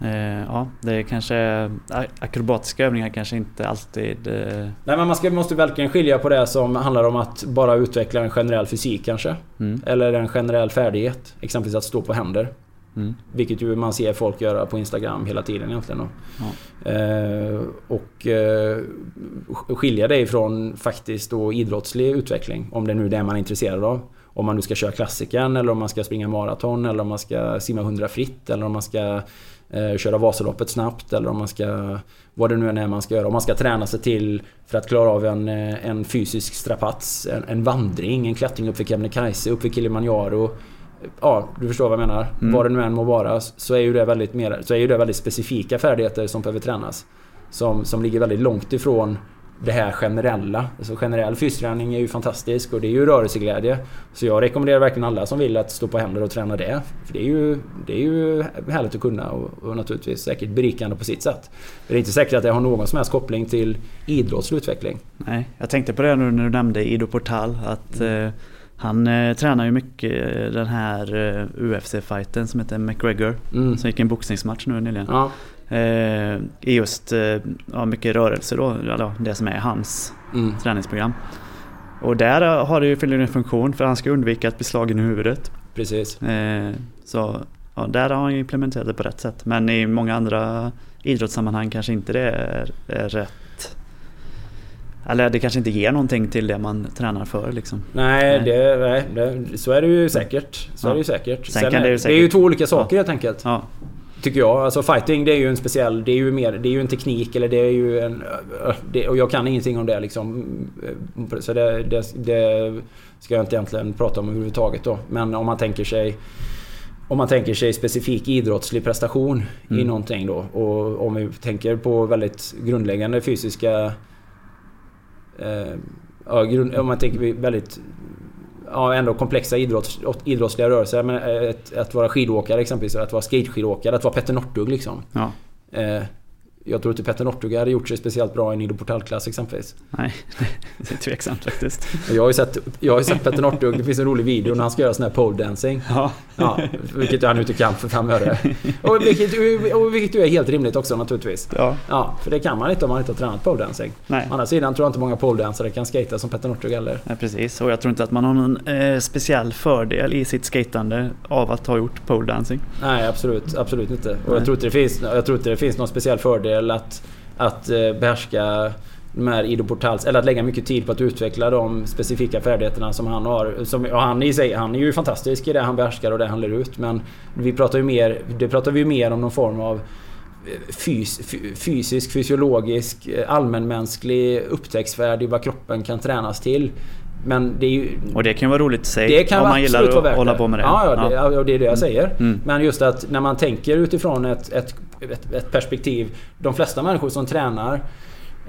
Eh, ja, det är kanske... Akrobatiska övningar kanske inte alltid... Eh, Nej men man ska, måste verkligen skilja på det som handlar om att bara utveckla en generell fysik kanske. mm, Eller en generell färdighet. Exempelvis att stå på händer. Mm, Vilket ju man ser folk göra på Instagram hela tiden egentligen. då. Ja. Eh, och eh, skilja det ifrån faktiskt då idrottslig utveckling. Om det nu är det man är intresserad av. Om man nu ska köra klassikern eller om man ska springa maraton eller om man ska simma 100 fritt eller om man ska eh, köra Vasaloppet snabbt eller om man ska... Vad det nu än är man ska göra. Om man ska träna sig till för att klara av en, eh, en fysisk strapats. En, en vandring, en klättring upp för Kebnekaise, upp för Kilimanjaro. Ja, du förstår vad jag menar. Mm. Vad det nu än må vara så är ju det väldigt, mer, så är ju det väldigt specifika färdigheter som behöver tränas. Som, som ligger väldigt långt ifrån det här generella. Alltså generell fysträning är ju fantastisk och det är ju rörelseglädje. Så jag rekommenderar verkligen alla som vill att stå på händer och träna det. För det är ju, det är ju härligt att kunna och, och naturligtvis säkert berikande på sitt sätt. Men det är inte säkert att det har någon som helst koppling till idrottslig utveckling. nej, jag tänkte på det nu när du nämnde Ido Portal. Att eh, han eh, tränar ju mycket eh, den här eh, UFC-fighten som heter McGregor. Mm. Som gick en boxningsmatch nu nyligen. Ja. Eh, just eh, ja, mycket rörelse då, eller det som är hans Mm. träningsprogram. Och där har det ju fyller en funktion för han ska undvika att bli slagen i huvudet. Precis. Eh, så ja, där har han implementerat det på rätt sätt. Men i många andra idrottssammanhang kanske inte det är, är rätt. Eller det kanske inte ger någonting till det man tränar för liksom. Nej. Det, nej det, så är det ju säkert. Så Ja. är det ju säkert. Sen Sen är, det ju det är säkert- ju två olika saker helt enkelt. Ja, Tycker jag. Alltså fighting det är ju en speciell... Det är ju mer... Det är ju en teknik eller det är ju en... Det, och jag kan ingenting om det liksom. Så det, det, det ska jag inte egentligen prata om överhuvudtaget då. Men om man tänker sig... Om man tänker sig specifik idrottslig prestation i Mm. någonting då. Och om vi tänker på väldigt grundläggande fysiska... Eh, ja, grund, om man tänker väldigt ja, ändå komplexa idrotts, idrottsliga rörelser. Men ett, att vara skidåkare exempelvis, att vara skateskidåkare, att vara Petter Northug liksom. ja, Eh, jag tror inte Petter Northug hade gjort sig speciellt bra i Nido Portalklass exempelvis. Nej, *laughs* det är tveksamt faktiskt. Jag har ju sett, jag har sett Petter Northug, det finns en rolig video när han ska göra sån här pole dancing. Ja. Ja, vilket han inte kan för fem öre. Och vilket, och vilket ju är helt rimligt också naturligtvis. Ja. Ja, för det kan man inte om man inte har tränat pole dancing. Nej. Å andra sidan tror jag inte många poledansare kan skata som Petter Northug heller. Nej, precis. Och jag tror inte att man har någon eh, speciell fördel i sitt skatande av att ha gjort pole dancing. Nej, absolut, absolut inte. Och Nej. jag tror inte det finns, jag tror inte det finns någon speciell fördel att, att eh, behärska de här Ido Portals, eller att lägga mycket tid på att utveckla de specifika färdigheterna som han har. Som, och han, i sig, han är ju fantastisk i det han behärskar och det han lär ut. Men vi pratar ju mer, det pratar vi ju mer om någon form av eh, fys, fy- fysisk, fysiologisk, eh, allmänmänsklig upptäcktsvärd i vad kroppen kan tränas till. Men det är ju... Och det kan ju vara roligt i sig Det kan om man gillar att hålla på med det. Ja, ja, det, ja. det är det jag säger. Mm. Men just att när man tänker utifrån ett, ett, ett, ett perspektiv. De flesta människor som tränar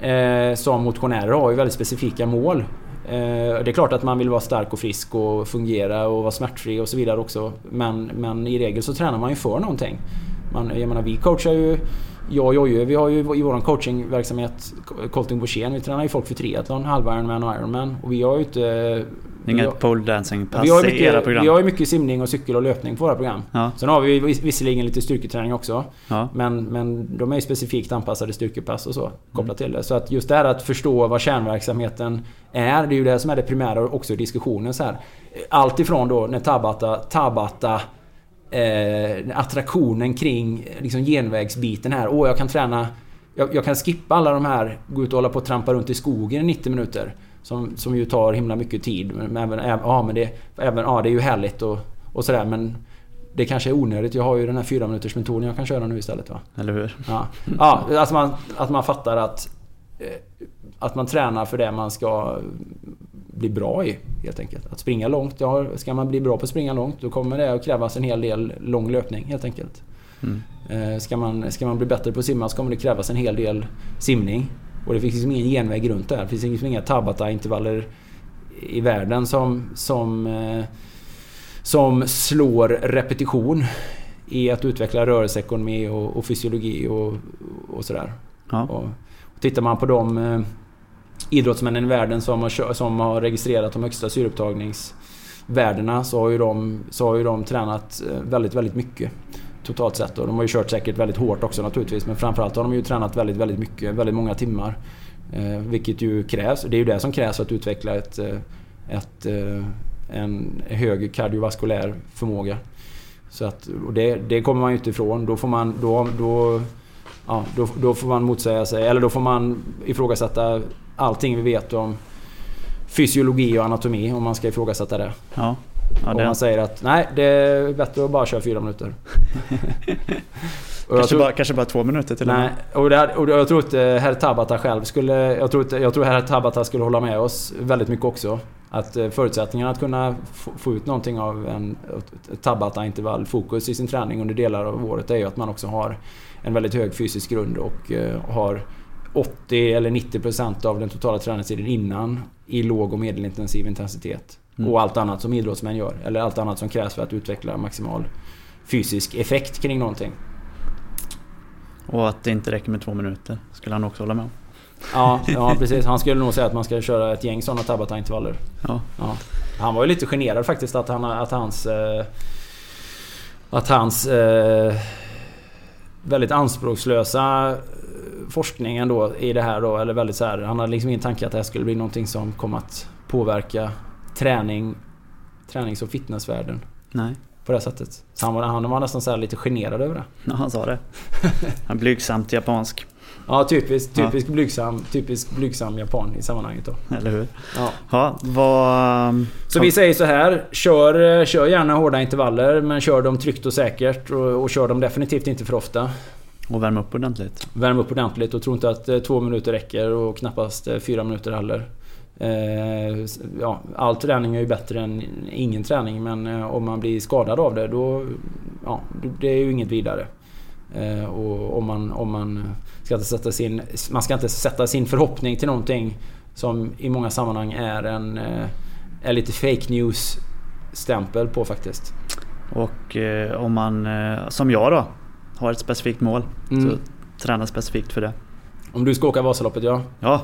eh, som motionärer har ju väldigt specifika mål. Eh, det är klart att man vill vara stark och frisk och fungera och vara smärtfri och så vidare också. Men, men i regel så tränar man ju för någonting. Man, jag menar, vi coachar ju jag och Jojje, vi har ju i vår coachingverksamhet Colting Borssén, vi tränar ju folk för triathlon, halv Ironman och Ironman. Och vi har ju inte... Det är inget har- pole dancing pass vi har, ju i era mycket, program. vi har ju mycket simning och cykel och löpning på våra program. Ja. Sen har vi vis- visserligen lite styrketräning också. Ja. Men, men de är ju specifikt anpassade styrkepass och så Mm. kopplat till det. Så att just det här att förstå vad kärnverksamheten är. Det är ju det som är det primära också i diskussionen. Så här. Allt ifrån då när Tabata, Tabata eh, attraktionen kring liksom genvägsbiten här. Åh, jag kan träna... Jag, jag kan skippa alla de här, gå ut och hålla på och trampa runt i skogen i 90 minuter. Som, som ju tar himla mycket tid. Men även, ja, men det, även, ja, det är ju härligt och, och sådär men det kanske är onödigt. Jag har ju den här fyra minuters metoden jag kan köra nu istället va. Eller hur? Ja, ja att, man, att man fattar att, eh, att man tränar för det man ska bli bra i helt enkelt. Att springa långt, ja, ska man bli bra på att springa långt då kommer det att krävas en hel del lång löpning helt enkelt. Mm. Eh, Ska man, ska man bli bättre på att simma så kommer det krävas en hel del simning. Och det finns liksom ingen genväg runt det här. Det finns liksom inga Tabata-intervaller i världen som, som, eh, som slår repetition i att utveckla rörelseekonomi och, och fysiologi och, och sådär. Ja. Och, och tittar man på de eh, idrottsmännen i världen som har, som har registrerat de högsta syreupptagningsvärdena så har ju de, så har ju de tränat eh, väldigt, väldigt mycket. Totalt sett. Och de har ju kört säkert väldigt hårt också naturligtvis. Men framförallt har de ju tränat väldigt, väldigt mycket. Väldigt många timmar. Eh, vilket ju krävs. Det är ju det som krävs för att utveckla ett, eh, ett, eh, en hög kardiovaskulär förmåga. Så att, och det, det kommer man ju inte ifrån. Då får man... Då, då, ja, då, då får man motsäga sig. Eller då får man ifrågasätta allting vi vet om fysiologi och anatomi om man ska ifrågasätta det. Ja. Ja, Om man säger att nej, det är bättre att bara köra fyra minuter. *laughs* Kanske, tror- bara, kanske bara två minuter till Nej, med. och, här- och jag tror inte herr Tabata själv skulle... Jag tror, inte, jag tror herr Tabata skulle hålla med oss väldigt mycket också. Att eh, förutsättningarna att kunna få, ut någonting av en Tabata-intervall, fokus i sin träning under delar av året, är ju att man också har en väldigt hög fysisk grund och eh, har 80 eller 90% av den totala träningstiden innan i låg och medelintensiv intensitet. Mm. Och allt annat som idrottsmän gör. Eller allt annat som krävs för att utveckla maximal fysisk effekt kring någonting. Och att det inte räcker med två minuter. Skulle han också hålla med om. Ja, ja *laughs* precis. Han skulle nog säga att man ska köra ett gäng sådana Tabata-intervaller. Ja. Ja. Han var ju lite generad faktiskt att, han, att hans... Eh, att hans eh, väldigt anspråkslösa eh, forskning ändå i det här då, eller väldigt så här, Han hade liksom ingen tanke att det här skulle bli någonting som kom att påverka träning, tränings och fitnessvärlden Nej. på det sättet. Så han var, han var nästan så här lite generad över det. Ja, han sa det. *laughs* Han blygsamt japansk. Ja, typiskt, Ja. typisk, Blygsam, typisk blygsam japan i sammanhanget då. Eller hur? Ja. Ja, vad... Så vi säger så här. Kör, kör gärna hårda intervaller men kör dem tryggt och säkert och, och kör dem definitivt inte för ofta. Och värma upp ordentligt. Värm upp ordentligt och tro inte att eh, två minuter räcker och knappast eh, fyra minuter heller. Eh, ja, all träning är ju bättre än ingen träning men eh, om man blir skadad av det då... Ja, det är ju inget vidare. Eh, och om man, om man ska inte sätta sin... Man ska inte sätta sin förhoppning till någonting som i många sammanhang är en... Är lite fake news stämpel på faktiskt. Och om man, som jag då, har ett specifikt mål. Mm. Så träna specifikt för det. Om du ska åka Vasaloppet ja. Ja,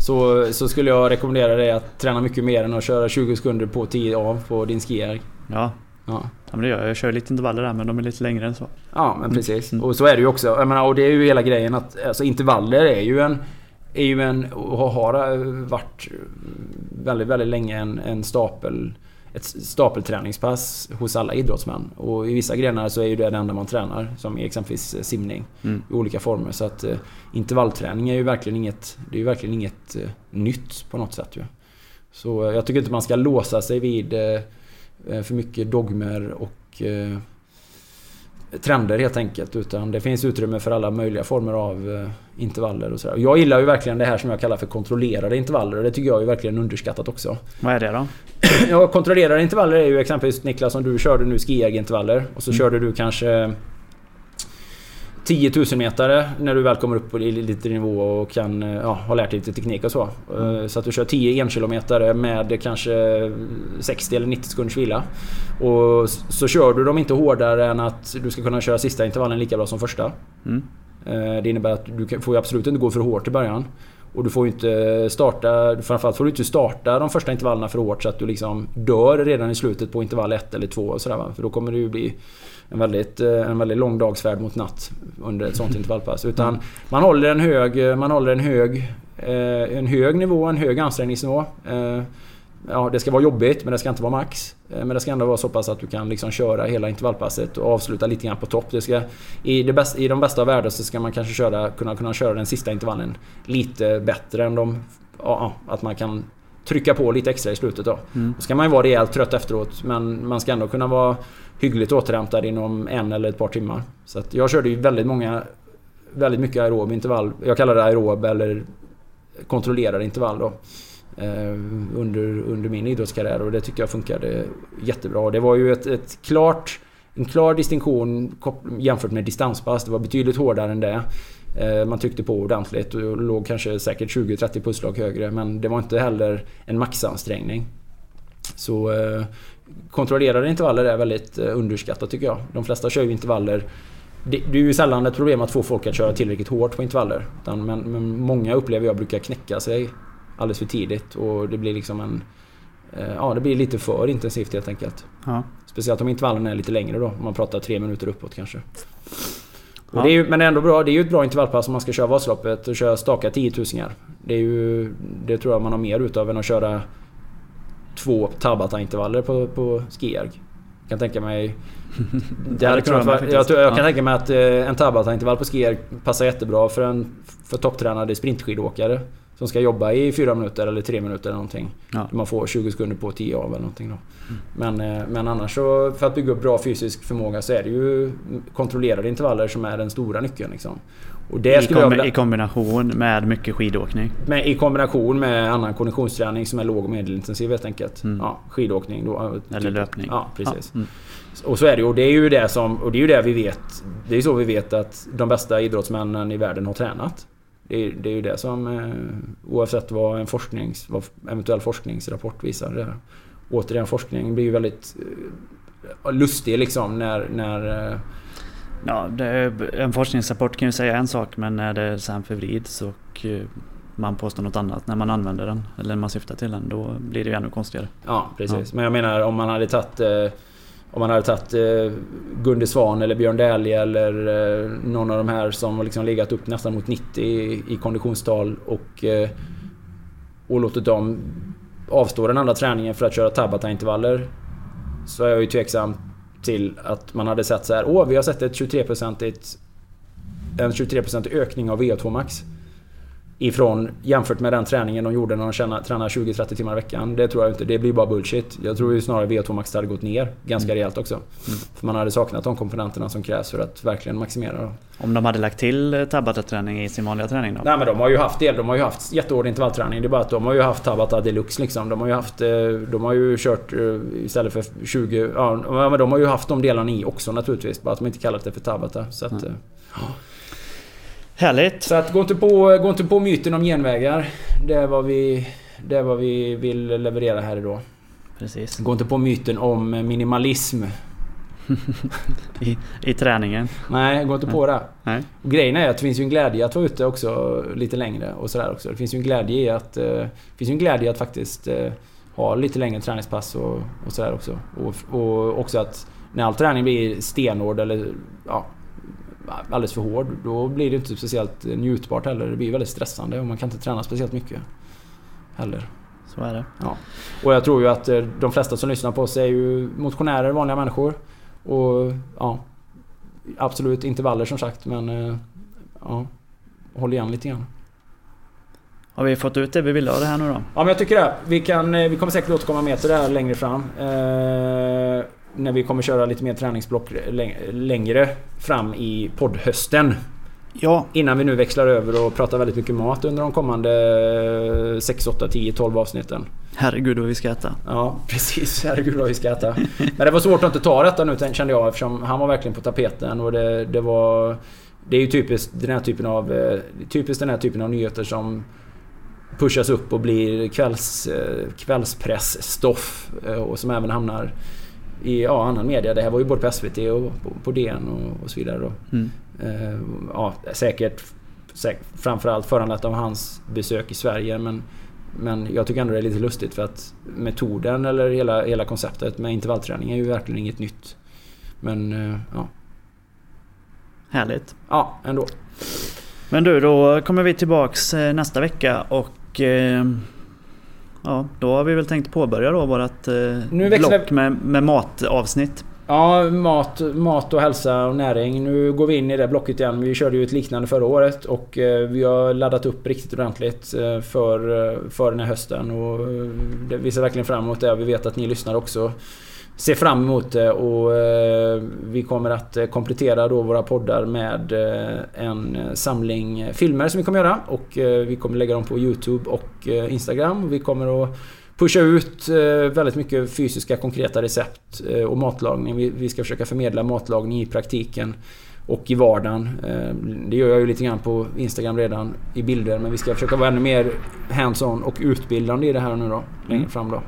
Så, så skulle jag rekommendera dig att träna mycket mer än att köra 20 sekunder på 10 av på din skijärg. ja. Ja. ja men det gör jag. Jag kör lite intervaller där men de är lite längre än så. Ja men precis. Och så är det ju också. Jag menar, och det är ju hela grejen att alltså, intervaller är ju en... Är ju en och har varit väldigt, väldigt länge en, en stapel... Ett stapelträningspass hos alla idrottsmän. Och i vissa grenar så är ju det det enda man tränar. Som exempelvis simning. Mm. I olika former. Så att eh, intervallträning är ju verkligen inget... Det är ju verkligen inget eh, nytt på något sätt ju. Så eh, jag tycker inte man ska låsa sig vid eh, eh, för mycket dogmer och eh, trender helt enkelt. Utan det finns utrymme för alla möjliga former av eh, intervaller och sådär. Jag gillar ju verkligen det här som jag kallar för kontrollerade intervaller och det tycker jag är verkligen underskattat också. Vad är det då? Ja, kontrollerade intervaller är ju exempelvis Niklas som du körde nu skijägarintervaller och så körde du kanske 10 000 metare när du väl kommer upp på lite nivå och kan eh, ja, ha lärt dig lite teknik och så. Eh, Så att du kör 10 enkilometare med kanske 60 eller 90 sekunders vila. Och så kör du dem inte hårdare än att du ska kunna köra sista intervallen lika bra som första. Mm. Eh, Det innebär att du får ju absolut inte gå för hårt i början. Och du får ju inte starta... Framförallt får du inte starta de första intervallerna för hårt så att du liksom dör redan i slutet på intervall 1 eller 2 och sådär. För då kommer det ju bli en väldigt, eh, en väldigt lång dagsfärd mot natt under ett sånt intervallpass. Utan man håller en hög, man håller en hög, eh, en hög nivå, en hög ansträngningsnivå. Eh, Ja, det ska vara jobbigt men det ska inte vara max. Eh, Men det ska ändå vara så pass att du kan liksom köra hela intervallpasset och avsluta lite grann på topp. Det ska, i, det bästa, I de bästa av världar så ska man kanske köra, kunna, kunna köra den sista intervallen lite bättre än de... Ja, att man kan trycka på lite extra i slutet då. Då ska man ju vara rejält trött efteråt men man ska ändå kunna vara hyggligt återhämtad inom en eller ett par timmar. Så att jag körde ju väldigt många... Väldigt mycket aerob intervall. Jag kallar det aerob eller kontrollerade intervall då. Eh, under, under min idrottskarriär och det tycker jag funkade jättebra. Det var ju ett, ett klart, en klar distinktion jämfört med distanspass. Det var betydligt hårdare än det. Eh, man tryckte på ordentligt och låg kanske säkert 20-30 pusslag högre men det var inte heller en maxansträngning. Så eh, kontrollerade intervaller är väldigt eh, underskattat tycker jag. De flesta kör ju intervaller det, det är ju sällan ett problem att få folk att köra tillräckligt hårt på intervaller. Utan, men, men många upplever jag brukar knäcka sig alldeles för tidigt och det blir liksom en... eh, Ja, det blir lite för intensivt helt enkelt. Ja. Speciellt om intervallen är lite längre då. Om man pratar tre minuter uppåt kanske. Ja. det ju, men det är ändå bra. Det är ju ett bra intervallpass om man ska köra Vasaloppet och köra staka 10 000 Det är ju... Det tror jag man har mer utav än att köra två Tabata-intervaller på, på skijärg. Jag kan tänka mig... *laughs* Det hade kunnat vara, jag, jag Ja. kan tänka mig att eh, en Tabata-intervall på skijärg passar jättebra för en för topptränade sprintskidåkare. Som ska jobba i fyra minuter eller tre minuter eller någonting. Ja. Man får 20 sekunder på 10 av eller någonting då. Men, eh, men annars så för att bygga upp bra fysisk förmåga så är det ju kontrollerade intervaller som är den stora nyckeln. Liksom. Och det I, jag kombi- vilja, I kombination med mycket skidåkning. med, I kombination med annan konditionsträning som är låg och medelintensiv helt enkelt. Mm. Ja, skidåkning då. typ- Eller löpning. Ja, precis. Ja, mm. Och så är det ju. Och det är ju det som... Och det är ju det vi vet. Det är så vi vet att de bästa idrottsmännen i världen har tränat. Det är, det är ju det som... Eh, oavsett vad en forsknings... Vad eventuell forskningsrapport visar. Det. Återigen, forskning blir ju väldigt eh, lustig liksom när... när eh, Ja, är, en forskningsrapport kan ju säga en sak men när det sen förvrids och man påstår något annat när man använder den eller när man syftar till den då blir det ju ännu konstigare. Ja, precis. Men jag menar om man hade tagit... Om man hade tagit eh, Gunde Svan eller Björn Dählie eller eh, någon av de här som har liksom legat upp nästan mot 90 i, i konditionstal och, eh, och låtit dem avstå den andra träningen för att köra Tabata-intervaller. Så är jag ju tveksam till att man hade sett så här. Åh, vi har sett ett 23 En 23% ökning av VO2 max. Ifrån jämfört med den träningen de gjorde när de tränar 20-30 timmar i veckan. Det tror jag inte. Det blir bara bullshit. Jag tror ju snarare VO2 max hade gått ner ganska rejält också. För man hade saknat de komponenterna som krävs för att verkligen maximera dem. Om de hade lagt till eh, Tabata-träning i sin vanliga träning då? Nej men de har ju haft del. De har ju haft jättehård intervallträning. Det är bara att de har ju haft Tabata deluxe liksom. De har ju haft... eh, De har ju kört eh, istället för 20... Ja men de har ju haft de delarna i också naturligtvis. Bara att de inte kallat det för Tabata. Så att... eh, Härligt! Så att gå inte på, gå inte på myten om genvägar. Det är vad vi, det är vad vi vill leverera här idag. Precis. Gå inte på myten om minimalism. *laughs* I, I träningen? Nej, går inte på det. Nej. Och grejen är att det finns ju en glädje att vara ute också lite längre och sådär också. Det finns ju en glädje i att... Eh, finns ju en glädje att faktiskt eh, ha lite längre träningspass och, och sådär också. Och, och också att när all träning blir stenhård eller ja, alldeles för hård, då blir det inte speciellt njutbart heller. Det blir väldigt stressande och man kan inte träna speciellt mycket heller. Så är det. Ja. Och jag tror ju att eh, de flesta som lyssnar på oss är ju motionärer, vanliga människor. Och ja, absolut intervaller som sagt men eh, ja, håll igen lite grann. Har vi fått ut det vi ville av det här nu då? Ja men jag tycker det. Vi, kan, eh, vi kommer säkert återkomma mer till det här längre fram. Eh, när vi kommer köra lite mer träningsblock längre fram i poddhösten. Ja. Innan vi nu växlar över och pratar väldigt mycket mat under de kommande 6, 8, 10, 12 avsnitten. Herregud vad vi ska äta. Ja *laughs* precis, herregud vad vi ska äta. Men det var svårt att inte ta detta nu kände jag eftersom han var verkligen på tapeten och det, det var... Det är ju typiskt den här typen av... Eh, typiskt den här typen av nyheter som pushas upp och blir kvälls, eh, kvällspressstoff eh, och som även hamnar i ja, annan media. Det här var ju både på SVT och på, på DN och, och så vidare. Mm. Eh, ja, säkert, säkert framförallt föranlett av hans besök i Sverige men, men jag tycker ändå det är lite lustigt för att metoden eller hela, hela konceptet med intervallträning är ju verkligen inget nytt. Men ja. Härligt. Ja, ändå. Men du, då kommer vi tillbaks nästa vecka och eh, ja, då har vi väl tänkt påbörja då vårat eh, block med, med matavsnitt. Ja, mat, mat och hälsa och näring. Nu går vi in i det blocket igen. Vi körde ju ett liknande förra året och eh, vi har laddat upp riktigt ordentligt eh, för, eh, för den här hösten. Och det, vi ser verkligen fram emot det. Vi vet att ni lyssnar också ser fram emot det och eh, vi kommer att eh, komplettera då våra poddar med eh, en samling filmer som vi kommer göra och vi kommer lägga dem på Youtube och Instagram. Vi kommer att pusha ut väldigt mycket fysiska konkreta recept och matlagning. Vi ska försöka förmedla matlagning i praktiken och i vardagen. Det gör jag ju lite grann på Instagram redan i bilder men vi ska försöka vara ännu mer hands-on och utbildande i det här nu då, längre mm. fram då.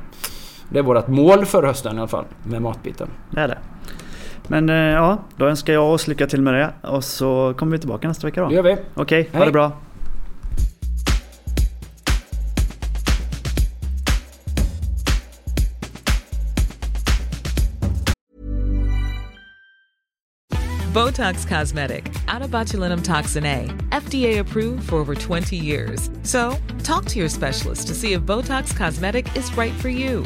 Det är vårt mål för hösten i alla fall, med matbiten. Det är det. Men eh, ja, då önskar jag oss lycka till med det och så kommer vi tillbaka nästa vecka då. Det gör vi. Okej, okay, ha det bra. Botox Cosmetic, out toxin A, FDA approved for over 20 years. So, talk to your specialist to see if Botox Cosmetic is right for you.